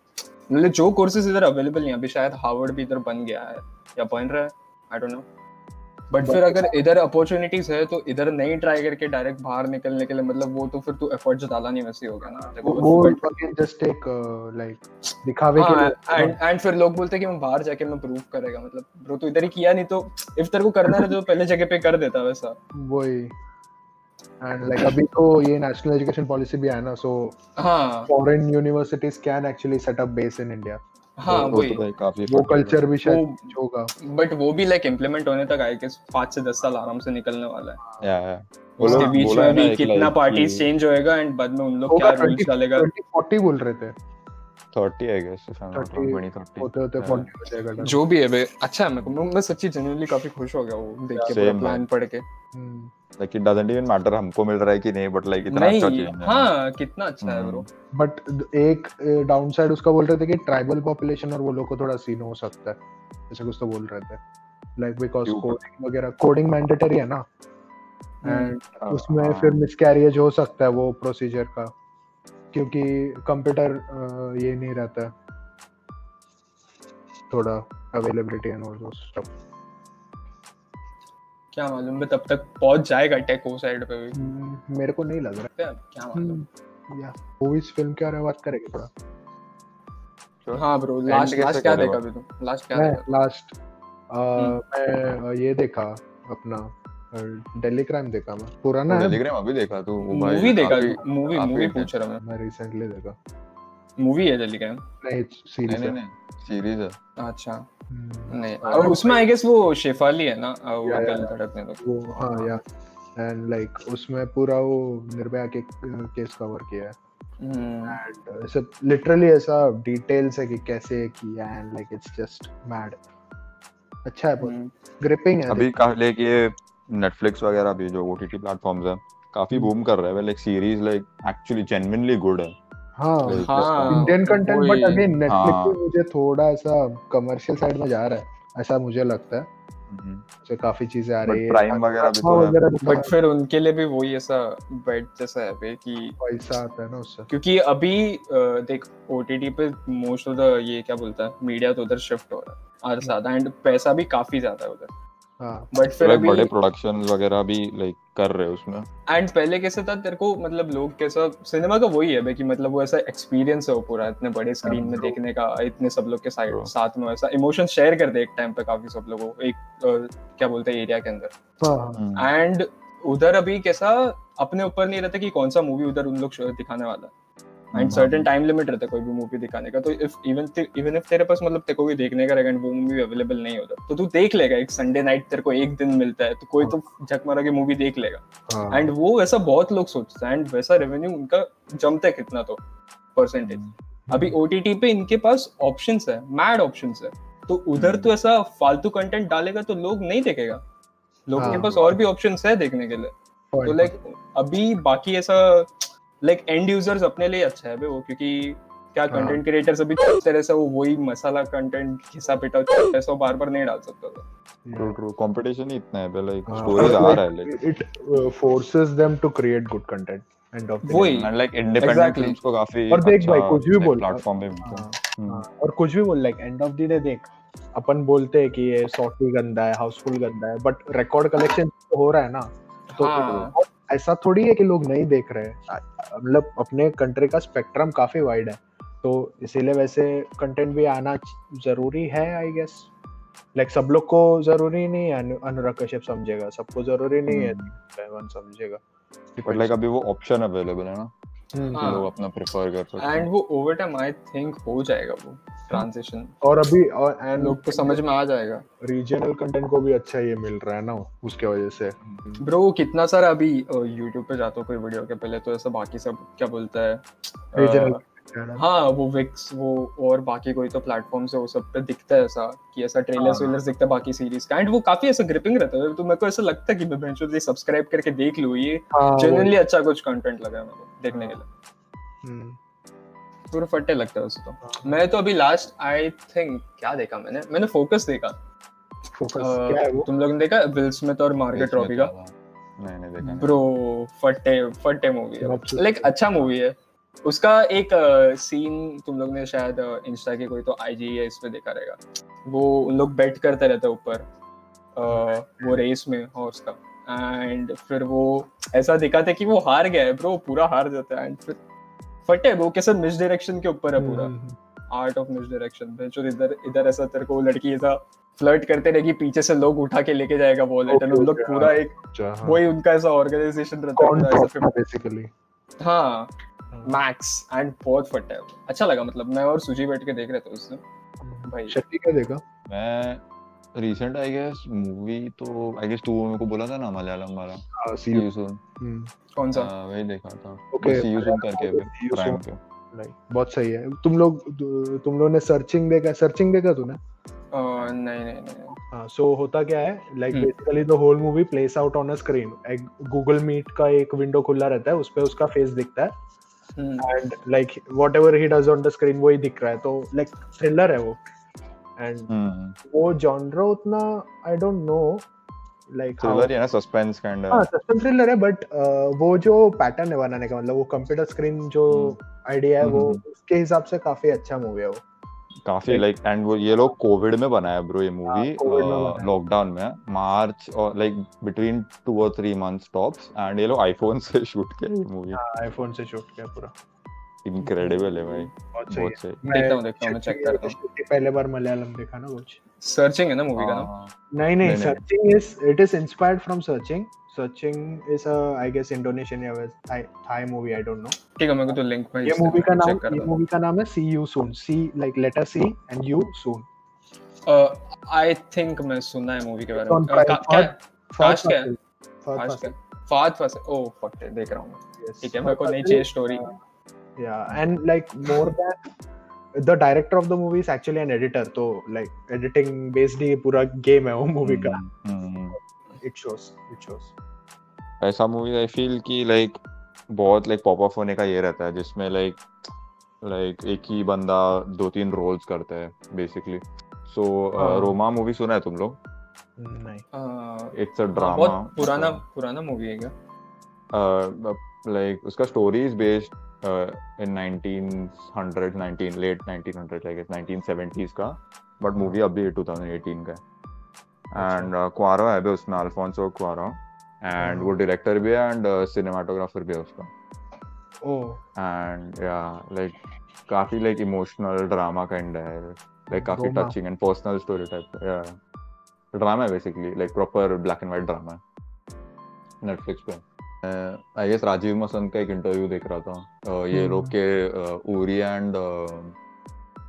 मतलब जो कोर्सेज इधर अवेलेबल नहीं है अभी शायद हार्वर्ड भी इधर बन गया है या बन रहा है आई डोंट नो बट फिर अगर इधर अपॉर्चुनिटीज़ है तो इधर नहीं ट्राई करके डायरेक्ट बाहर निकलने के लिए मतलब वो तो फिर तू एफर्ट्स डाला नहीं वैसे ही गया ना। देखो, वो जस्ट एक लाइक दिखावे के हाँ लिए। एंड एंड फिर लोग बोलते हैं कि मैं बाहर जाके मैं प्रूव करेगा मतलब ब्रो तू इधर ही किया नहीं तो इफ़ तेरे को करना है तो पहले जगह पे कर देता वैसा। वही। एंड लाइक अभी तो ये नेशनल एजुकेशन पॉलिसी भी है ना सो हाँ। Foreign universities can actually set up base in India हाँ वो तो वो कल्चर भी शायद होगा। बट वो भी लाइक इम्प्लीमेंट होने तक आए कि पाँच से दस साल आराम से निकलने वाला है। या या। उसके बीच में भी कितना पार्टीज़ चेंज होएगा एंड बाद में उन लोग क्या रूल्स डालेगा? 40 बोल रहे थे। 30 I guess if I am not 30 wrong 20 30 होते होते हाँ। 40 हो जाएगा जो भी है अच्छा है मेरे को। मैं- मैं सच्ची जेन्युइनली काफ़ी खुश हो गया वो देख के प्लान पढ़ के। हम्म, like it doesn't even matter हमको मिल रहा है कि नहीं बट लाइक इतना अच्छा चेंज है। हाँ कितना अच्छा है हम्म। ब्रो बट एक डाउन साइड उसका बोल रहे थे कि ट्राइबल पॉपुलेशन और वो लोग को थोड़ा सीन हो सकता है ऐसे कुछ तो बोल रहे थे। लाइक बिकॉज़ कोडिंग वगैरह कोडिंग मैंडेटरी है ना? एंड हाँ, उसमें हाँ। फिर मिसकैरियज हो सकता है वो प्रोसीजर का क्योंकि कंप्यूटर ये नहीं रहता। थोड़ा availability and all those stuff क्या मालूम मैं तब तक पहुँच जाएगा टेक वो साइड पे भी। हम्म, मेरे को नहीं लग रहा। क्या क्या मालूम। हम्म, या मूवीज़ फ़िल्म के बारे में बात करेंगे थोड़ा। हाँ ब्रो लास्ट लास्ट क्या देखा अभी तुम लास्ट क्या देखा? Last hmm. मैं ये देखा अपना दिल्ली क्राइम देखा मैं। पुराना है? टेलीग्राम अभी देखा तू मूवी देखा? मूवी मूवी पूछ रहा मैं। मैं रिसेंटली देखा। मूवी है दिल्ली का नहीं सीरीज़ नहीं है। नहीं सीरीज़ है। अच्छा। हम्म, नहीं हाँ, और उसमें आई गेस वो शेफाली है ना? वो दिल धड़कने दो। वो हाँ या। एंड लाइक उसमें पूरा वो निर्भया के केस कवर किया है। हम्म, एंड ऐसे लिटरली ऐसा डिटेल्स है कि कैसे किया and like it's just mad अच्छा है हम्म, ग्रिपिंग है अभी का लाइक ये नेटफ्लिक्स वगैरह भी जो ओटीटी प्लेटफॉर्म्स है काफ़ी। बूम कर रहा है। Like series like actually genuinely good है। हाँ हाँ, Indian content but again Netflix. पे मुझे थोड़ा ऐसा कमर्शियल साइड में जा रहा है ऐसा मुझे लगता है। हम्म। जैसे काफ़ी चीज़ें आ रही है। प्राइम वगैरह भी हाँ, तो है। बट फिर उनके लिए भी वही ऐसा बेट जैसा है कि पैसा आता है ना उससे। क्योंकि अभी देख ओटीटी पे मोस्ट ऑफ़ द ये क्या बोलता है मीडिया तो उधर शिफ्ट हो रहा है। और ज़्यादा एंड पैसा भी काफ़ी ज़्यादा है उधर। हाँ बट फिर अभी बड़े प्रोडक्शन वगैरह भी लाइक कर रहे हैं उसमें। एंड पहले कैसे था तेरे को मतलब लोग कैसा सिनेमा का वही है कि मतलब वो ऐसा एक्सपीरियंस है पूरा इतने बड़े स्क्रीन में हाँ, देखने का इतने सब लोग के Bro. साथ में वैसा इमोशन शेयर करते एक टाइम पे काफ़ी सब लोगों एक क्या बोलते हैं एरिया के अंदर। हाँ हाँ। एंड उधर अभी कैसा अपने ऊपर नहीं रहता कि कौन सा मूवी उधर उन लोग दिखाने वाला। है and hmm. Certain time limit रहता है कोई भी मूवी दिखाने का तो इफ़ इवन इवन इफ़ तेरे पास मतलब तेरे को भी देखने का रहेगा and वो मूवी अवेलेबल नहीं होता तो तू देख लेगा एक संडे नाइट तेरे को एक दिन मिलता है तो कोई तो झक मारा के मूवी देख लेगा। हाँ। एंड वो ऐसा बहुत लोग सोचते हैं एंड वैसा रेवेन्यू उनका जमता है कितना तो परसेंटेज अभी ओटीटी पे इनके पास ऑप्शन है मैड ऑप्शन है तो उधर तो ऐसा फालतू कंटेंट डालेगा तो लोग नहीं देखेगा। लोगों के हाँ। पास और भी ऑप्शन है देखने के लिए। तो लाइक अभी बाकी ऐसा लाइक एंड यूज़र्स अपने लिए अच्छा है वो क्योंकि क्या। कंटेंट क्रिएटर्स अभी इस तरह से वो वही मसाला कंटेंट घिसा पिटा ऐसा बार बार नहीं डाल सकता था ट्रू ट्रू कंपटीशन ही इतना है लाइक हाँ, स्टोरीज आ रहा है like it uh, forces them to create good content end of the वही। And like independent. फिल्म्स को काफ़ी और देख भाई, अच्छा, कुछ भी like, बोल। प्लेटफॉर्म पे मिलता है हाँ, और कुछ भी बोल like end of the day देख अपन बोलते हैं कि ये सॉफ्टी गंदा है हाउसफुल गंदा है बट रिकॉर्ड कलेक्शन तो हो रहा है ना तो ऐसा थोड़ी है कि लोग नहीं देख रहे हैं। मतलब अपने कंट्री का स्पेक्ट्रम काफ़ी वाइड है। तो इसीलिए वैसे कंटेंट भी आना ज़रूरी है आई गेस लाइक सब लोग को ज़रूरी नहीं है अनु- अनुराग कश्यप समझेगा। सबको ज़रूरी नहीं है हम्म। समझेगा। लाइक अभी वो ऑप्शन अवेलेबल है ना। हाँ। लोग अपना प्रेफर करते हैं एंड वो ओवर टाइम आई थिंक हो जाएगा वो ट्रांजिशन और अभी और एंड लोग को समझ में आ जाएगा। रीजनल कंटेंट को भी अच्छा ये मिल रहा है ना उसके वजह से। ब्रो कितना सारा अभी यूट्यूब पे जाता हूँ कोई वीडियो के पहले तो ऐसा बाकी सब क्या बोलता है रीजनल हाँ वो विक्स वो और बाकी कोई तो प्लेटफॉर्म से वो सब पे दिखता है ऐसा कि ऐसा ट्रेलर्स हाँ। वेलर्स दिखता है बाकी सीरीज़ का। एंड वो काफ़ी ऐसा ग्रिपिंग रहता है। तो मेरे को ऐसा लगता है कि मैं बेंचो सब्सक्राइब करके देख लूँ ये हाँ, जेन्युइनली अच्छा कुछ कंटेंट लगा मेरे को देखने के लिए। हम्म, पूरा फट्टे लगता है उसे तो। हाँ। मैं तो अभी लास्ट आई थिंक क्या देखा मैंने? मैंने फोकस देखा। फोकस है तुम लोग ने देखा विल स्मिथ और इसमें रॉबी का? नहीं नहीं देखा ब्रो फट्टे फट्टे मूवी है लाइक अच्छा मूवी है। उसका एक सीन तुम लोग ने शायद इंस्टा के कोई तो आईजी या इस पे देखा रहेगा। वो उन लोग बेट करते रहते हैं ऊपर अ, वो रेस में हॉर्स का एंड फिर वो ऐसा दिखाते कि वो हार गया है ब्रो पूरा हार जाता है। एंड फिर फटे वो कैसे मिस डायरेक्शन के ऊपर है पूरा। आर्ट ऑफ़ मिस डायरेक्शन जो इधर इधर ऐसा तेरे को लड़की ऐसा फ्लर्ट करते रहेगी पीछे से लोग उठा के लेके जाएगा वॉलेट एंड उन लोग पूरा एक हाँ। वही उनका ऐसा ऑर्गेनाइजेशन रहता है बेसिकली हाँ। मैक्स एंड बहुत फटा है अच्छा लगा मतलब मैं और सुजी बैठ के देख रहे थे उस दिन। भाई। शक्ति क्या देखा? मैं रिसेंट आई गेस मूवी तो आई गेस टू मेरे को बोला था ना मलयालम वाला। सी यू सून कौन सा? हाँ, वही देखा था। Okay, सी यू सून करके प्राइम पे। Like, बहुत सही है। तुम लोग तुम लोग ने सर्चिंग देखा सर्चिंग देखा तूने? नहीं नहीं नहीं। हाँ सो होता क्या है like. Basically the whole movie plays out on a screen एक गूगल मीट का एक विंडो खुला रहता है उस पे उसका फेस दिखता है। And like whatever he does on the screen वो ही दिख रहा है। तो लाइक like, थ्रिलर है वो। And hmm. वो जॉनरा उतना I don't know like thriller है ना सस्पेंस काइंड हाँ सस्पेंस थ्रिलर है बट वो जो पैटर्न है बनाने का मतलब वो कंप्यूटर स्क्रीन जो आइडिया है वो हम्म। उसके हिसाब से काफ़ी अच्छा मूवी है वो। काफ़ी लाइक एंड वो ये लोग कोविड में बनाया ब्रो ये मूवी हाँ। लॉकडाउन में मार्च और लाइक बिटवीन टू और थ्री मंथ्स टॉप्स एंड ये लोग आईफोन से शूट किया ये मूवी आईफोन से शूट किया पूरा इनक्रेडिबल है भाई बहुत सही देखता हूँ देखता हूँ मैं चेक करता हूँ। पहले बार मलयालम देखा ना कुछ? सर्चिंग है ना मूवी का नाम हाँ, नहीं नहीं। Searching is it is inspired from searching searching is a I guess Indonesian या Thai movie I don't know ठीक है मेरे को तो लिंक में ये मूवी का नाम ये मूवी का नाम है see you soon see like letter C and you soon I think मैं सुना है मूवी के बारे में। क्या? काश क्या है? फ़र्स्ट काश क्या फाद फस ओ फक देख रहा हूँ. ठीक है मेरे को नहीं चाहिए story Yeah, and like more than the director of the movie is actually an editor, तो like editing based ही पूरा game है वो movie का. हम्म, हम्म। It shows, it shows. ऐसा मूवी आई फील कि लाइक बहुत लाइक पॉप अप होने का ये रहता है जिसमें लाइक लाइक एक ही बंदा दो तीन रोल्स करता है बेसिकली सो। रोमा मूवी सुना है तुम लोग नहीं. इट्स अ बहुत पुराना पुराना मूवी है क्या लाइक उसका story is based in 1900 19 late 1900 like 1970s का बट मूवी अभी 2018 का है एंड क्वारो है भी उसमें अल्फोंसो क्वारो एंड वो हाँ। डायरेक्टर भी है एंड सिनेमाटोग्राफर भी है उसका Oh, and yeah like काफ़ी like emotional drama kind है like काफ़ी and personal story type yeah drama है basically like proper black and white drama है Netflix पे आई गेस राजीव मसंद का एक इंटरव्यू देख रहा था uh, ये हम्म। लोग के उरी एंड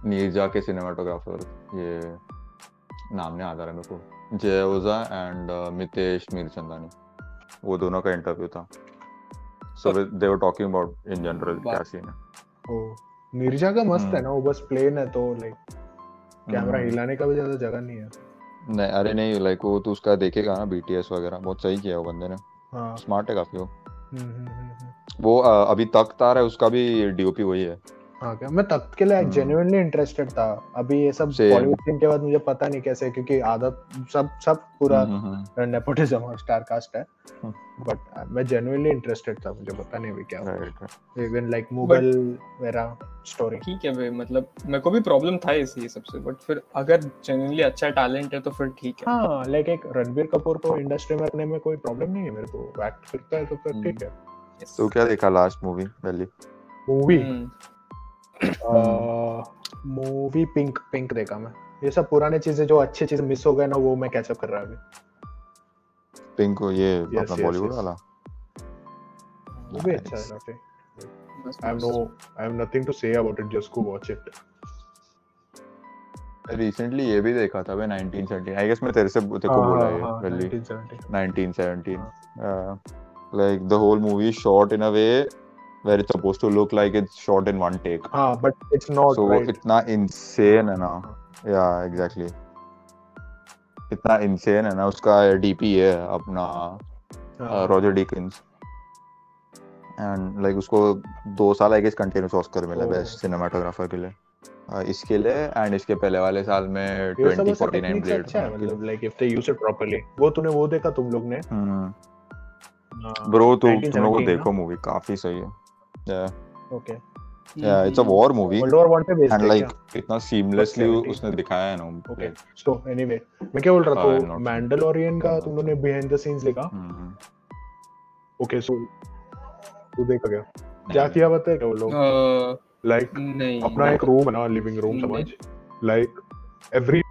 नीरजा के सिनेमाटोग्राफर ये नाम नहीं आता रहा मेरे को जय ओझा एंड मितेश मीरचंदानी वो दोनों का इंटरव्यू था so they were talking about in general क्या सीन है oh. मिर्ज़ा का मस्त हम्म। है ना वो बस प्लेन है तो like कैमरा हम्म। हिलाने का भी ज़्यादा जगह नहीं है. नहीं अरे नहीं लाइक वो तो उसका देखेगा ना बीटीएस वगैरह बहुत सही किया वो बंदे ने. स्मार्ट है काफ़ी वो। हम्म, हम्म, हम्म. वो अभी तक आ रहा है उसका भी डीओपी वही है। हाँ क्या? मैं तख्त के लिए हम्म। जेन्युइनली इंटरेस्टेड था। अभी ये सब बॉलीवुड सीन के बाद मुझे पता नहीं कैसे क्योंकि आदत सब सब पूरा हम्म, हम्म, हम्म, नेपोटिज्म और स्टार कास्ट है। हम्म। बट मैं जेन्युइनली इंटरेस्टेड था मुझे पता नहीं भी क्या. इवन लाइक मुगल वेरा स्टोरी ठीक है भाई मतलब मेरे को भी प्रॉब्लम था इसी सबसे। बट फिर अगर जेन्युइनली अच्छा टैलेंट है तो फिर ठीक है। हाँ लाइक एक रणबीर कपूर को इंडस्ट्री में रखने में कोई प्रॉब्लम नहीं है मेरे को। एक्ट करता है तो फिर हम्म। ठीक है। तो क्या देखा लास्ट मूवी दिल्ली मूवी हम्म, मूवी पिंक पिंक देखा मैं। ये सब पुराने चीज़ें जो अच्छी चीज़ें मिस हो गए ना वो मैं कैचअप कर रहा अभी। पिंक को ये Yes, अपना yes, बॉलीवुड yes. वाला? वो भी अच्छा है. काफ़ी I have no I have nothing to say about it just go watch it. Recently ये भी देखा था भाई 1970 आई गेस मैं तेरे से तेरे को हाँ, बोला हाँ, ये हाँ, 1970 1917 like the whole movie is shot in a way where it's supposed to look like it's shot in one take. हाँ but it's not so right. इतना insane है ना yeah exactly. इतना insane है ना उसका डीपी है अपना हाँ, रॉजर डिकिंस एंड लाइक उसको दो साल आई गेस कंटिन्यूस ऑस्कर मिला. बेस्ट सिनेमाटोग्राफर के लिए इसके लिए एंड इसके पहले वाले साल में 2049 ऐसा techniques ब्लेड अच्छा मतलब like if they use it properly. वो तूने वो देखा तुम लोग ने? ब्रो तो तुम लोग देखो मूवी काफ़ी सही है। Yeah. Okay yeah it's a war movie. World war 1 पे बेस्ड एंड इतना सीमलेसली 70. उसने दिखाया है ना ओके like, सो एनीवे मैं क्या बोल रहा I have था not seen. मैंडलोरियन का. तुम लोगों ने बिहाइंड द सीन्स देखा ओके सो तू देखा क्या क्या नहीं, किया बताए क्या वो लोग? लाइक नहीं अपना एक रूम है ना लिविंग रूम नहीं। समझ like every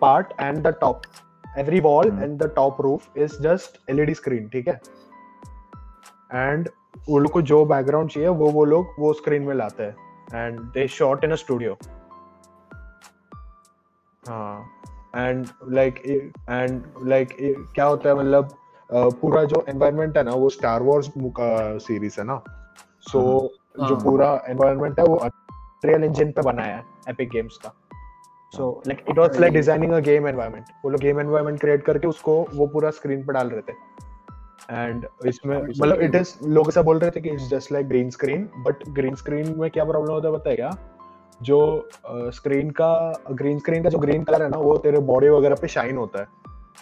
part and the top every wall Hmm. And the top roof is just LED screen ठीक है? एंड वो लोग को जो बैकग्राउंड चाहिए वो वो लोग वो स्क्रीन में लाते हैं। And they shot in a studio हाँ। एंड लाइक एंड लाइक क्या होता है मतलब पूरा जो एनवायरनमेंट है ना वो स्टार वॉर्स सीरीज़ है ना? सो जो हाँ। पूरा एनवायरनमेंट है वो अनरियल इंजन पे बनाया है एपिक गेम्स का। So like it was like designing a game environment वो लोग गेम एनवायरनमेंट क्रिएट करके उसको वो पूरा स्क्रीन पे डाल रहे थे। एंड इसमें मतलब इट इज़ लोग ऐसा बोल रहे थे कि it's just like green screen but green screen में क्या प्रॉब्लम होता है पता है क्या जो स्क्रीन uh, का ग्रीन स्क्रीन का जो ग्रीन कलर है ना वो तेरे बॉडी वगैरह पे शाइन होता है।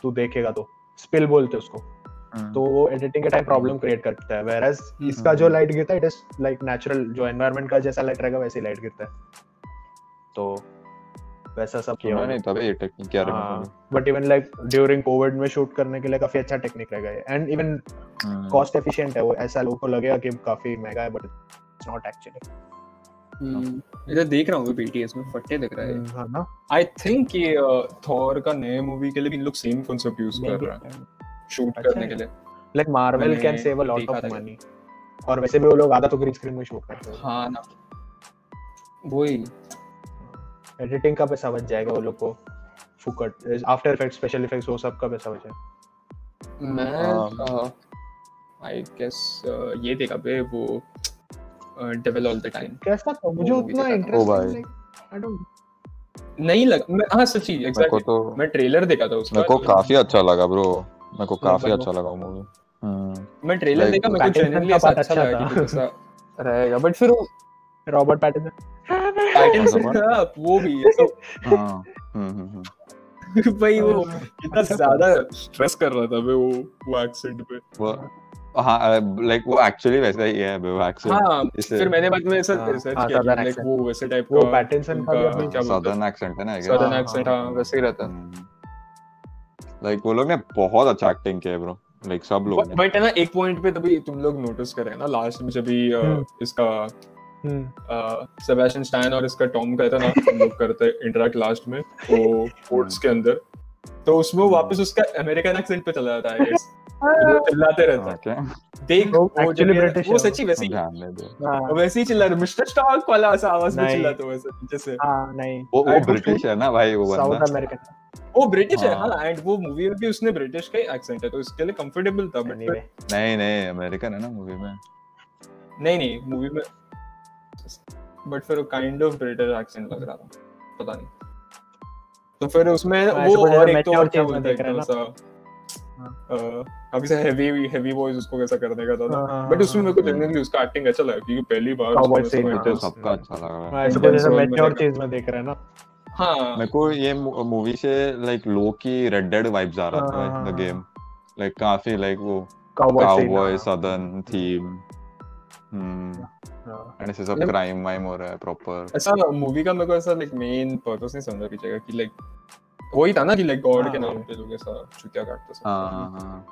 तू देखेगा तो। स्पिल बोलते हैं उसको। हम्म, तो वो एडिटिंग के टाइम प्रॉब्लम क्रिएट करता है। वेरएज हम्म, इसका जो लाइट गिरता है इट इज़ लाइक नेचुरल जो एनवायरनमेंट का जैसा लाइट रहेगा वैसे ही लाइट गिरता है। तो वैसा सब किया? नहीं तभी ये टेक्निक क्या रहा but even like during COVID में शूट करने के लिए काफ़ी अच्छा टेक्निक रहेगा ये and even hmm, cost efficient है वो। ऐसा लोगों को लगेगा कि काफ़ी महँगा है but it's not actually hmm, इधर देख रहा हूँ बीटीएस में फट्टे दिख रहा है। हाँ ना। आई थिंक ये थॉर का नए मूवी के लिए भी इन लोग सेम कॉन्सेप्ट यूज़ कर रहे हैं। शूट अच्छा करने के लिए। Like Marvel can save a lot of money और वैसे भी वो लोग आधा तो ग्रीन स्क्रीन में शूट करते हैं। हाँ ना। वही। एडिटिंग का पैसा बच जाएगा वो लोग को। फुकट आफ्टर इफ़ेक्ट स्पेशल इफेक्ट्स वो सब का पैसा बचा मैं आई गेस ये देखा बे वो डेविल ऑल द टाइम कैसा था मुझे उतना। इंटरेस्ट आई डोंट नहीं लग मैं हाँ सच्ची मेरे को एग्जैक्टली तो मैं ट्रेलर देखा था उसका। मेरे को काफ़ी अच्छा लगा ब्रो मेरे को काफ़ी अच्छा लगा वो मूवी हम्म मैं ट्रेलर देखा मेरे को जेन्युइनली ऐसा अच्छा अच्छा लगा कि *laughs* रहेगा बट फिर रॉबर्ट पैटिंसन पैटिंसन कौन? था वो भी ऐसा हाँ हम्म हम्म हम्म भाई वो इतना ज़्यादा स्ट्रेस कर रहा था बे वो वो एक्सेंट पे। वो हाँ लाइक वो एक्चुअली वैसा ही है वो एक्सेंट हाँ फिर मैंने बाद में ऐसा हाँ, रिसर्च हाँ, किया southern लाइक वो वैसे टाइप वो का पैटिंसन का हैं? सदर्न एक्सेंट है ना हाँ, एक्सेंट हाँ, हाँ वैसे ही रहता हम्म। लाइक वो लोग ने बहुत अच्छा एक्टिंग किया है ब्रो लाइक सब लोग बट है ना एक पॉइंट पे तभी तुम लोग नोटिस करें ना लास्ट में जब भी हम्म। इसका हम्म सेबेस्टियन स्टैन और इसका टॉम कहता ना हम लोग करते इंटरेक्ट लास्ट में वो फोर्ट्स के अंदर। तो उसमें वापस उसका अमेरिकन एक्सेंट पे चला जाता है guess. वो चिल्लाते रहता है। देख वो सच्ची वैसे ही दो वो वैसे ही चिल्ला रहा मिस्टर स्टार्क वाला ऐसा आवाज़ में नहीं। चिल्लाते वैसे नीचे से हाँ नहीं। वो वो ब्रिटिश है ना भाई वो बंदा। साउथ अमेरिकन वो ब्रिटिश है हाँ। हाँ एंड वो मूवी में भी उसने ब्रिटिश का ही एक्सेंट है तो इसके लिए कंफर्टेबल था बट नहीं नहीं अमेरिकन है ना मूवी में। नहीं नहीं मूवी में बट फिर वो काइंड ऑफ़ ब्रिटिश एक्सेंट लग रहा था। पता नहीं। तो फिर उसमें हाँ, वो और एक तो और क्या बोलते हैं देख रहे हैं थोड़ा सा काफ़ी सा हेवी हेवी वॉइस उसको कैसा करने का था हाँ, बट उसमें मेरे को हाँ। जनरली उसका एक्टिंग अच्छा लगा क्योंकि पहली बार हाँ, तो सबका अच्छा लगा हाँ, ऐसे कुछ ऐसा Intense role में मैच्योर चीज़ में देख रहे हैं ना। हाँ। मेरे को ये मूवी से लाइक लो की रेड डेड वाइब्स आ रहा था हाँ, द हाँ, गेम लाइक काफ़ी लाइक वो काउबॉय सदर्न थीम हम्म हाँ। एंड ऐसे सब क्राइम वाइम हो रहा है प्रॉपर ऐसा मूवी का मेरे को ऐसा लाइक मेन पर्पस नहीं समझा पीछे का कि लाइक वही था ना कि लाइक गॉड के। नाम पे लोग ऐसा चुतिया काटते सब हाँ हाँ हाँ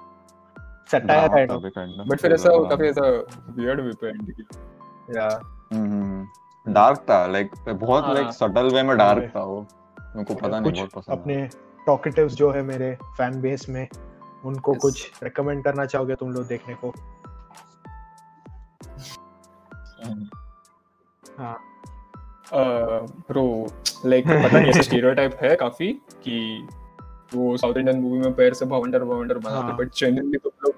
सटायर काफ़ी kind बट फिर ऐसा काफ़ी हाँ। ऐसा वियर्ड वे पे एंड किया या हम्म डार्क था लाइक बहुत। लाइक सटल वे में डार्क था वो मेरे को पता नहीं बहुत पसंद अपने टॉकेटिव्स जो है मेरे फ़ैन बेस में उनको Yes. कुछ रेकमेंड करना चाहोगे तुम लोग देखने को हाँ ब्रो लाइक पता नहीं ऐसा स्टीरियोटाइप है काफ़ी कि वो साउथ इंडियन मूवी में पैर से भवंडर भवंडर बनाते हाँ। बट जनरली तो लोग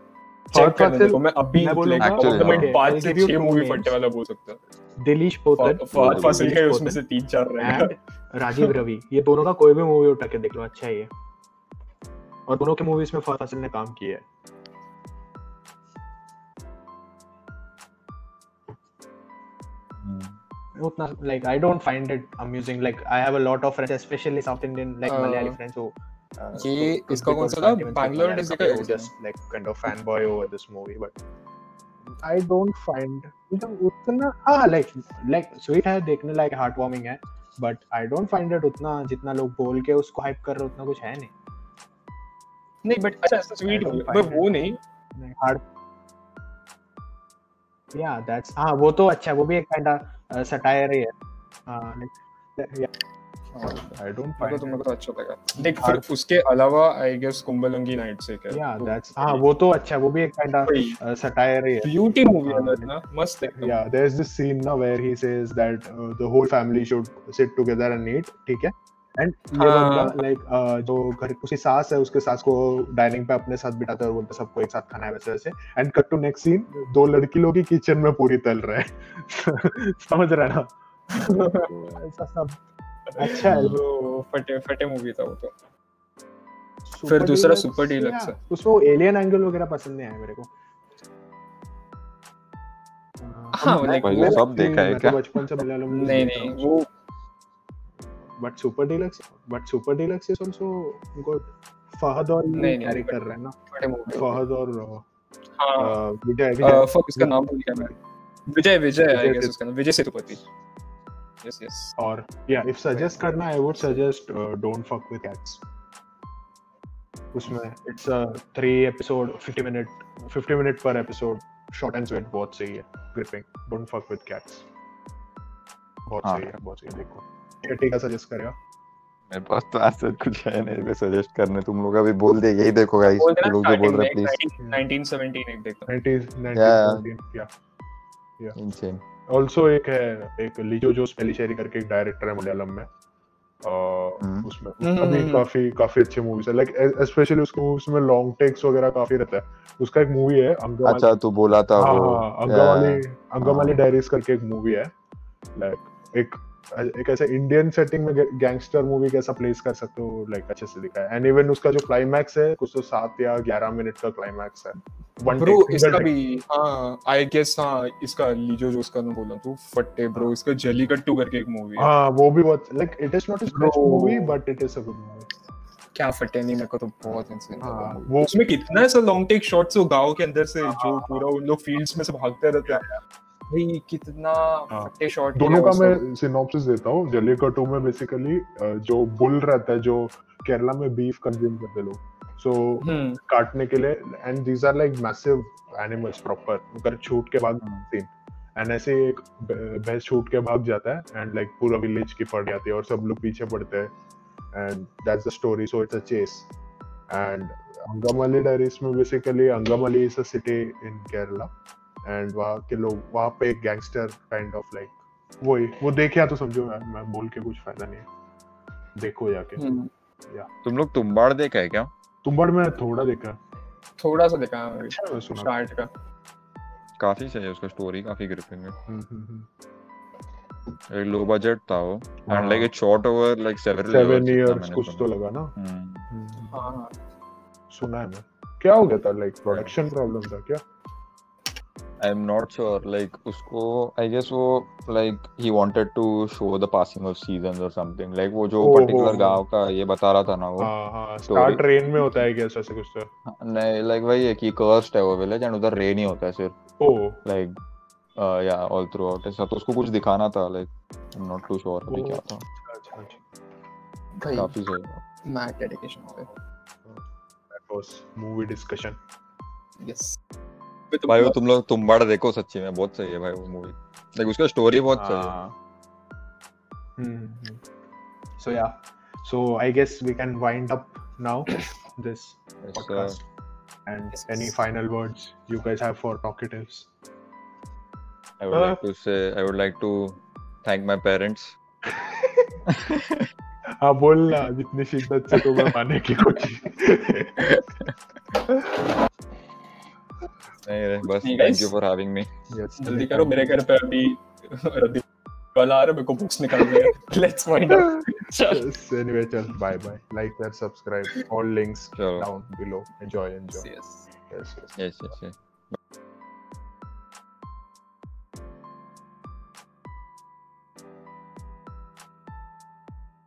चेक Fossil, देखो मैं अभी मैं मैं हाँ। पाँच से छह मूवी. फट्टे वाला बोल सकता हूँ दिलीश पोतन फहद फासिल के उसमें से तीन चार रहेगा राजीव रवि ये दोनों का कोई भी मूवी उठा के देख लो अच्छा ही है और दोनों के मूवीज़ में फहद फासिल ने काम किया है उतना like I don't find it amusing like I have a lot of friends specially South Indian like Malayali friends हो ये इसका कौन सा बैंगलोर डिज का just like kind of fan boy over this movie but I don't find मतलब उतना हाँ like like sweet है देखने लायक हार्ट वार्मिंग है but I don't find it उतना जितना लोग बोल के उसको हाइप कर रहे उतना कुछ है नहीं नहीं बट अच्छा स्वीट वो नहीं हार्ड या दैट्स हाँ वो तो अच्छा है, वो भी एक काइंड ऑफ़ सटायर ही है. हाँ like आई डोंट तो फाइंड मेरे को तो अच्छा लगा। देख फिर उसके अलावा आई गेस कुंभलंगी नाइट से क्या या दैट्स हाँ वो तो अच्छा है, वो भी एक काइंड ऑफ़ सटायर ही है. ब्यूटी मूवी है हाँ, ना मस्त एकदम। yeah there's this scene now where he says that uh, the whole family should sit together and eat ठीक है? एंड ये हाँ। लाइक जो घर उसकी सास है उसके सास को डाइनिंग पे अपने साथ बिठाता है और बोलता सबको एक साथ खाना है वैसे वैसे and cut to next scene दो लड़की लोग ही किचन में पूरी तल रहे *laughs* समझ रहे ना? ऐसा सब। अच्छा है। फटे फटे मूवी था वो तो। Super दूसरा Deluxe? है। उसमें एलियन एंगल वगैरह पसंद नहीं आया मेरे को। हाँ, वो- सब देखा है क्या? तो बचपन से नहीं नहीं वो but super deluxe but super deluxe is also good. Fahad और नहीं, नहीं, कैरी कर रहे हैं ना? फहद और हाँ। विजय विजय fuck, उसका नाम भूल गया मैं। विजय विजय आई गेस उसका नाम। विजय सेतुपति यस यस और या इफ़ सजेस्ट करना I would suggest don't fuck with cats उसमें it's a three episode 50 minute 50 minute per episode short and sweet बहुत सही है gripping don't fuck with cats बहुत हाँ। सही है बहुत सही देखो। केटी सजेस्ट करेगा मेरे पास तो ऐसा कुछ है नहीं मैं सजेस्ट करने तुम लोग अभी बोल दिए यही देखो गाइस देना लोग जो बोल रहे में प्लीज़ 1917 एक देखो। 90s 90s Yeah. 19 या इनसेन ऑल्सो एक है एक लिजो जोस पेलिशेरी करके एक डायरेक्टर है मलयालम में। हम्म। उसमें उसका हम्म, काफ़ी काफ़ी अच्छी मूवीज़ है। लाइक स्पेशली उसको उसमें लॉन्ग टेक्स वगैरह काफ़ी रहता है। उसका एक मूवी है अंगवाली। अच्छा तू बोला था हाँ वो। हाँ अंगवाली हाँ। डायरीज करके एक मूवी है। लाइक एक एक ऐसे इंडियन सेटिंग में गैंगस्टर मूवी कैसा प्लेस कर सकते हो लाइक अच्छे से दिखा है एंड इवन उसका जो क्लाइमैक्स है कुछ तो सात या ग्यारह मिनट का क्लाइमैक्स है। वन ब्रो इसका भी हाँ आई गेस हाँ इसका लीजो जो उसका मैं बोला तू फट्टे ब्रो इसका जलीकट्टू करके एक मूवी है। हाँ वो भी बहुत like it is not a movie but it is a good movie क्या फटे नहीं मेरे को तो बहुत हाँ, वो वो- उसमें कितना ऐसा लॉन्ग टेक शॉट्स हो गाँव के अंदर से जो पूरा उन लोग फील्ड्स में से भागते रहते हैं। भाई कितना हाँ। फटे शॉट दोनों का मैं सिनॉप्सिस देता हूँ। जलीकट्टू में बेसिकली जो बुल रहता है जो केरला में बीफ कंज्यूम करते लोग सो हम्म। काटने के लिए and these are like massive animals proper अगर छूट के भाग सीन एंड ऐसे एक भैंस छूट के भाग जाता है एंड लाइक पूरा विलेज की पड़ जाती है और सब लोग पीछे पड़ते हैं। And that's the story so it's a chase and Angamaly Diaries में basically Angamaly is a city in Kerala and वहाँ के लोग वहाँ पे एक गैंगस्टर काइंड ऑफ़ लाइक वही वो देखिया तो समझो मैं, मैं बोल के कुछ फ़ायदा नहीं देखो जाके। हम्म, तुम लोग तुम्बाड़ देखा है क्या? तुम्बाड़ में थोड़ा देखा थोड़ा सा देखा है अच्छा स्टार्ट का। काफ़ी सही है उसका स्टोरी काफ़ी ग्रिपिंग है। हम्म, हम्म, हम्म। एक लो बजट था वो। And like it shot over like several seven years कुछ तो लगा ना। हाँ हाँ। सुना है मैं क्या हो गया था लाइक प्रोडक्शन प्रॉब्लम था क्या? I am not sure like उसको आई गेस वो like he wanted to show the passing of seasons और समथिंग लाइक वो जो पर्टिकुलर गाँव का ये बता रहा था ना वो हाँ हाँ. स्टार ट्रेन में होता है क्या ऐसा कुछ तो। नहीं लाइक वही है कि कर्स्ड है वो विलेज एंड उधर रेन ही होता है सिर्फ़। ओ लाइक या ऑल थ्रू आउट ऐसा तो उसको कुछ दिखाना था like I am not too sure अभी क्या था। अच्छा अच्छा भाई काफ़ी सही मैट डेडिकेशन हो गया। That was movie discussion yes भाई वो तुम लोग तुम्बाड़ देखो सच्ची में बहुत सही है भाई वो मूवी लाइक उसका स्टोरी बहुत सही है हम्म so yeah so I guess we can wind up now this Yes, podcast and Yes, any yes. final words you guys have for talkatives I would like to say I would like to thank my parents हाँ बोल ना जितनी शिद्दत से तुम्हें माने की कोशिश नहीं रे बस thank. You for having me yes जल्दी करो मेरे घर पे अभी रद्दी कल आ रहा है मेरे को बुक्स निकालनी है लेट्स फाइंड आउट चल yes, anyway chal bye bye like and subscribe all links चलो down below enjoy enjoy yes yes,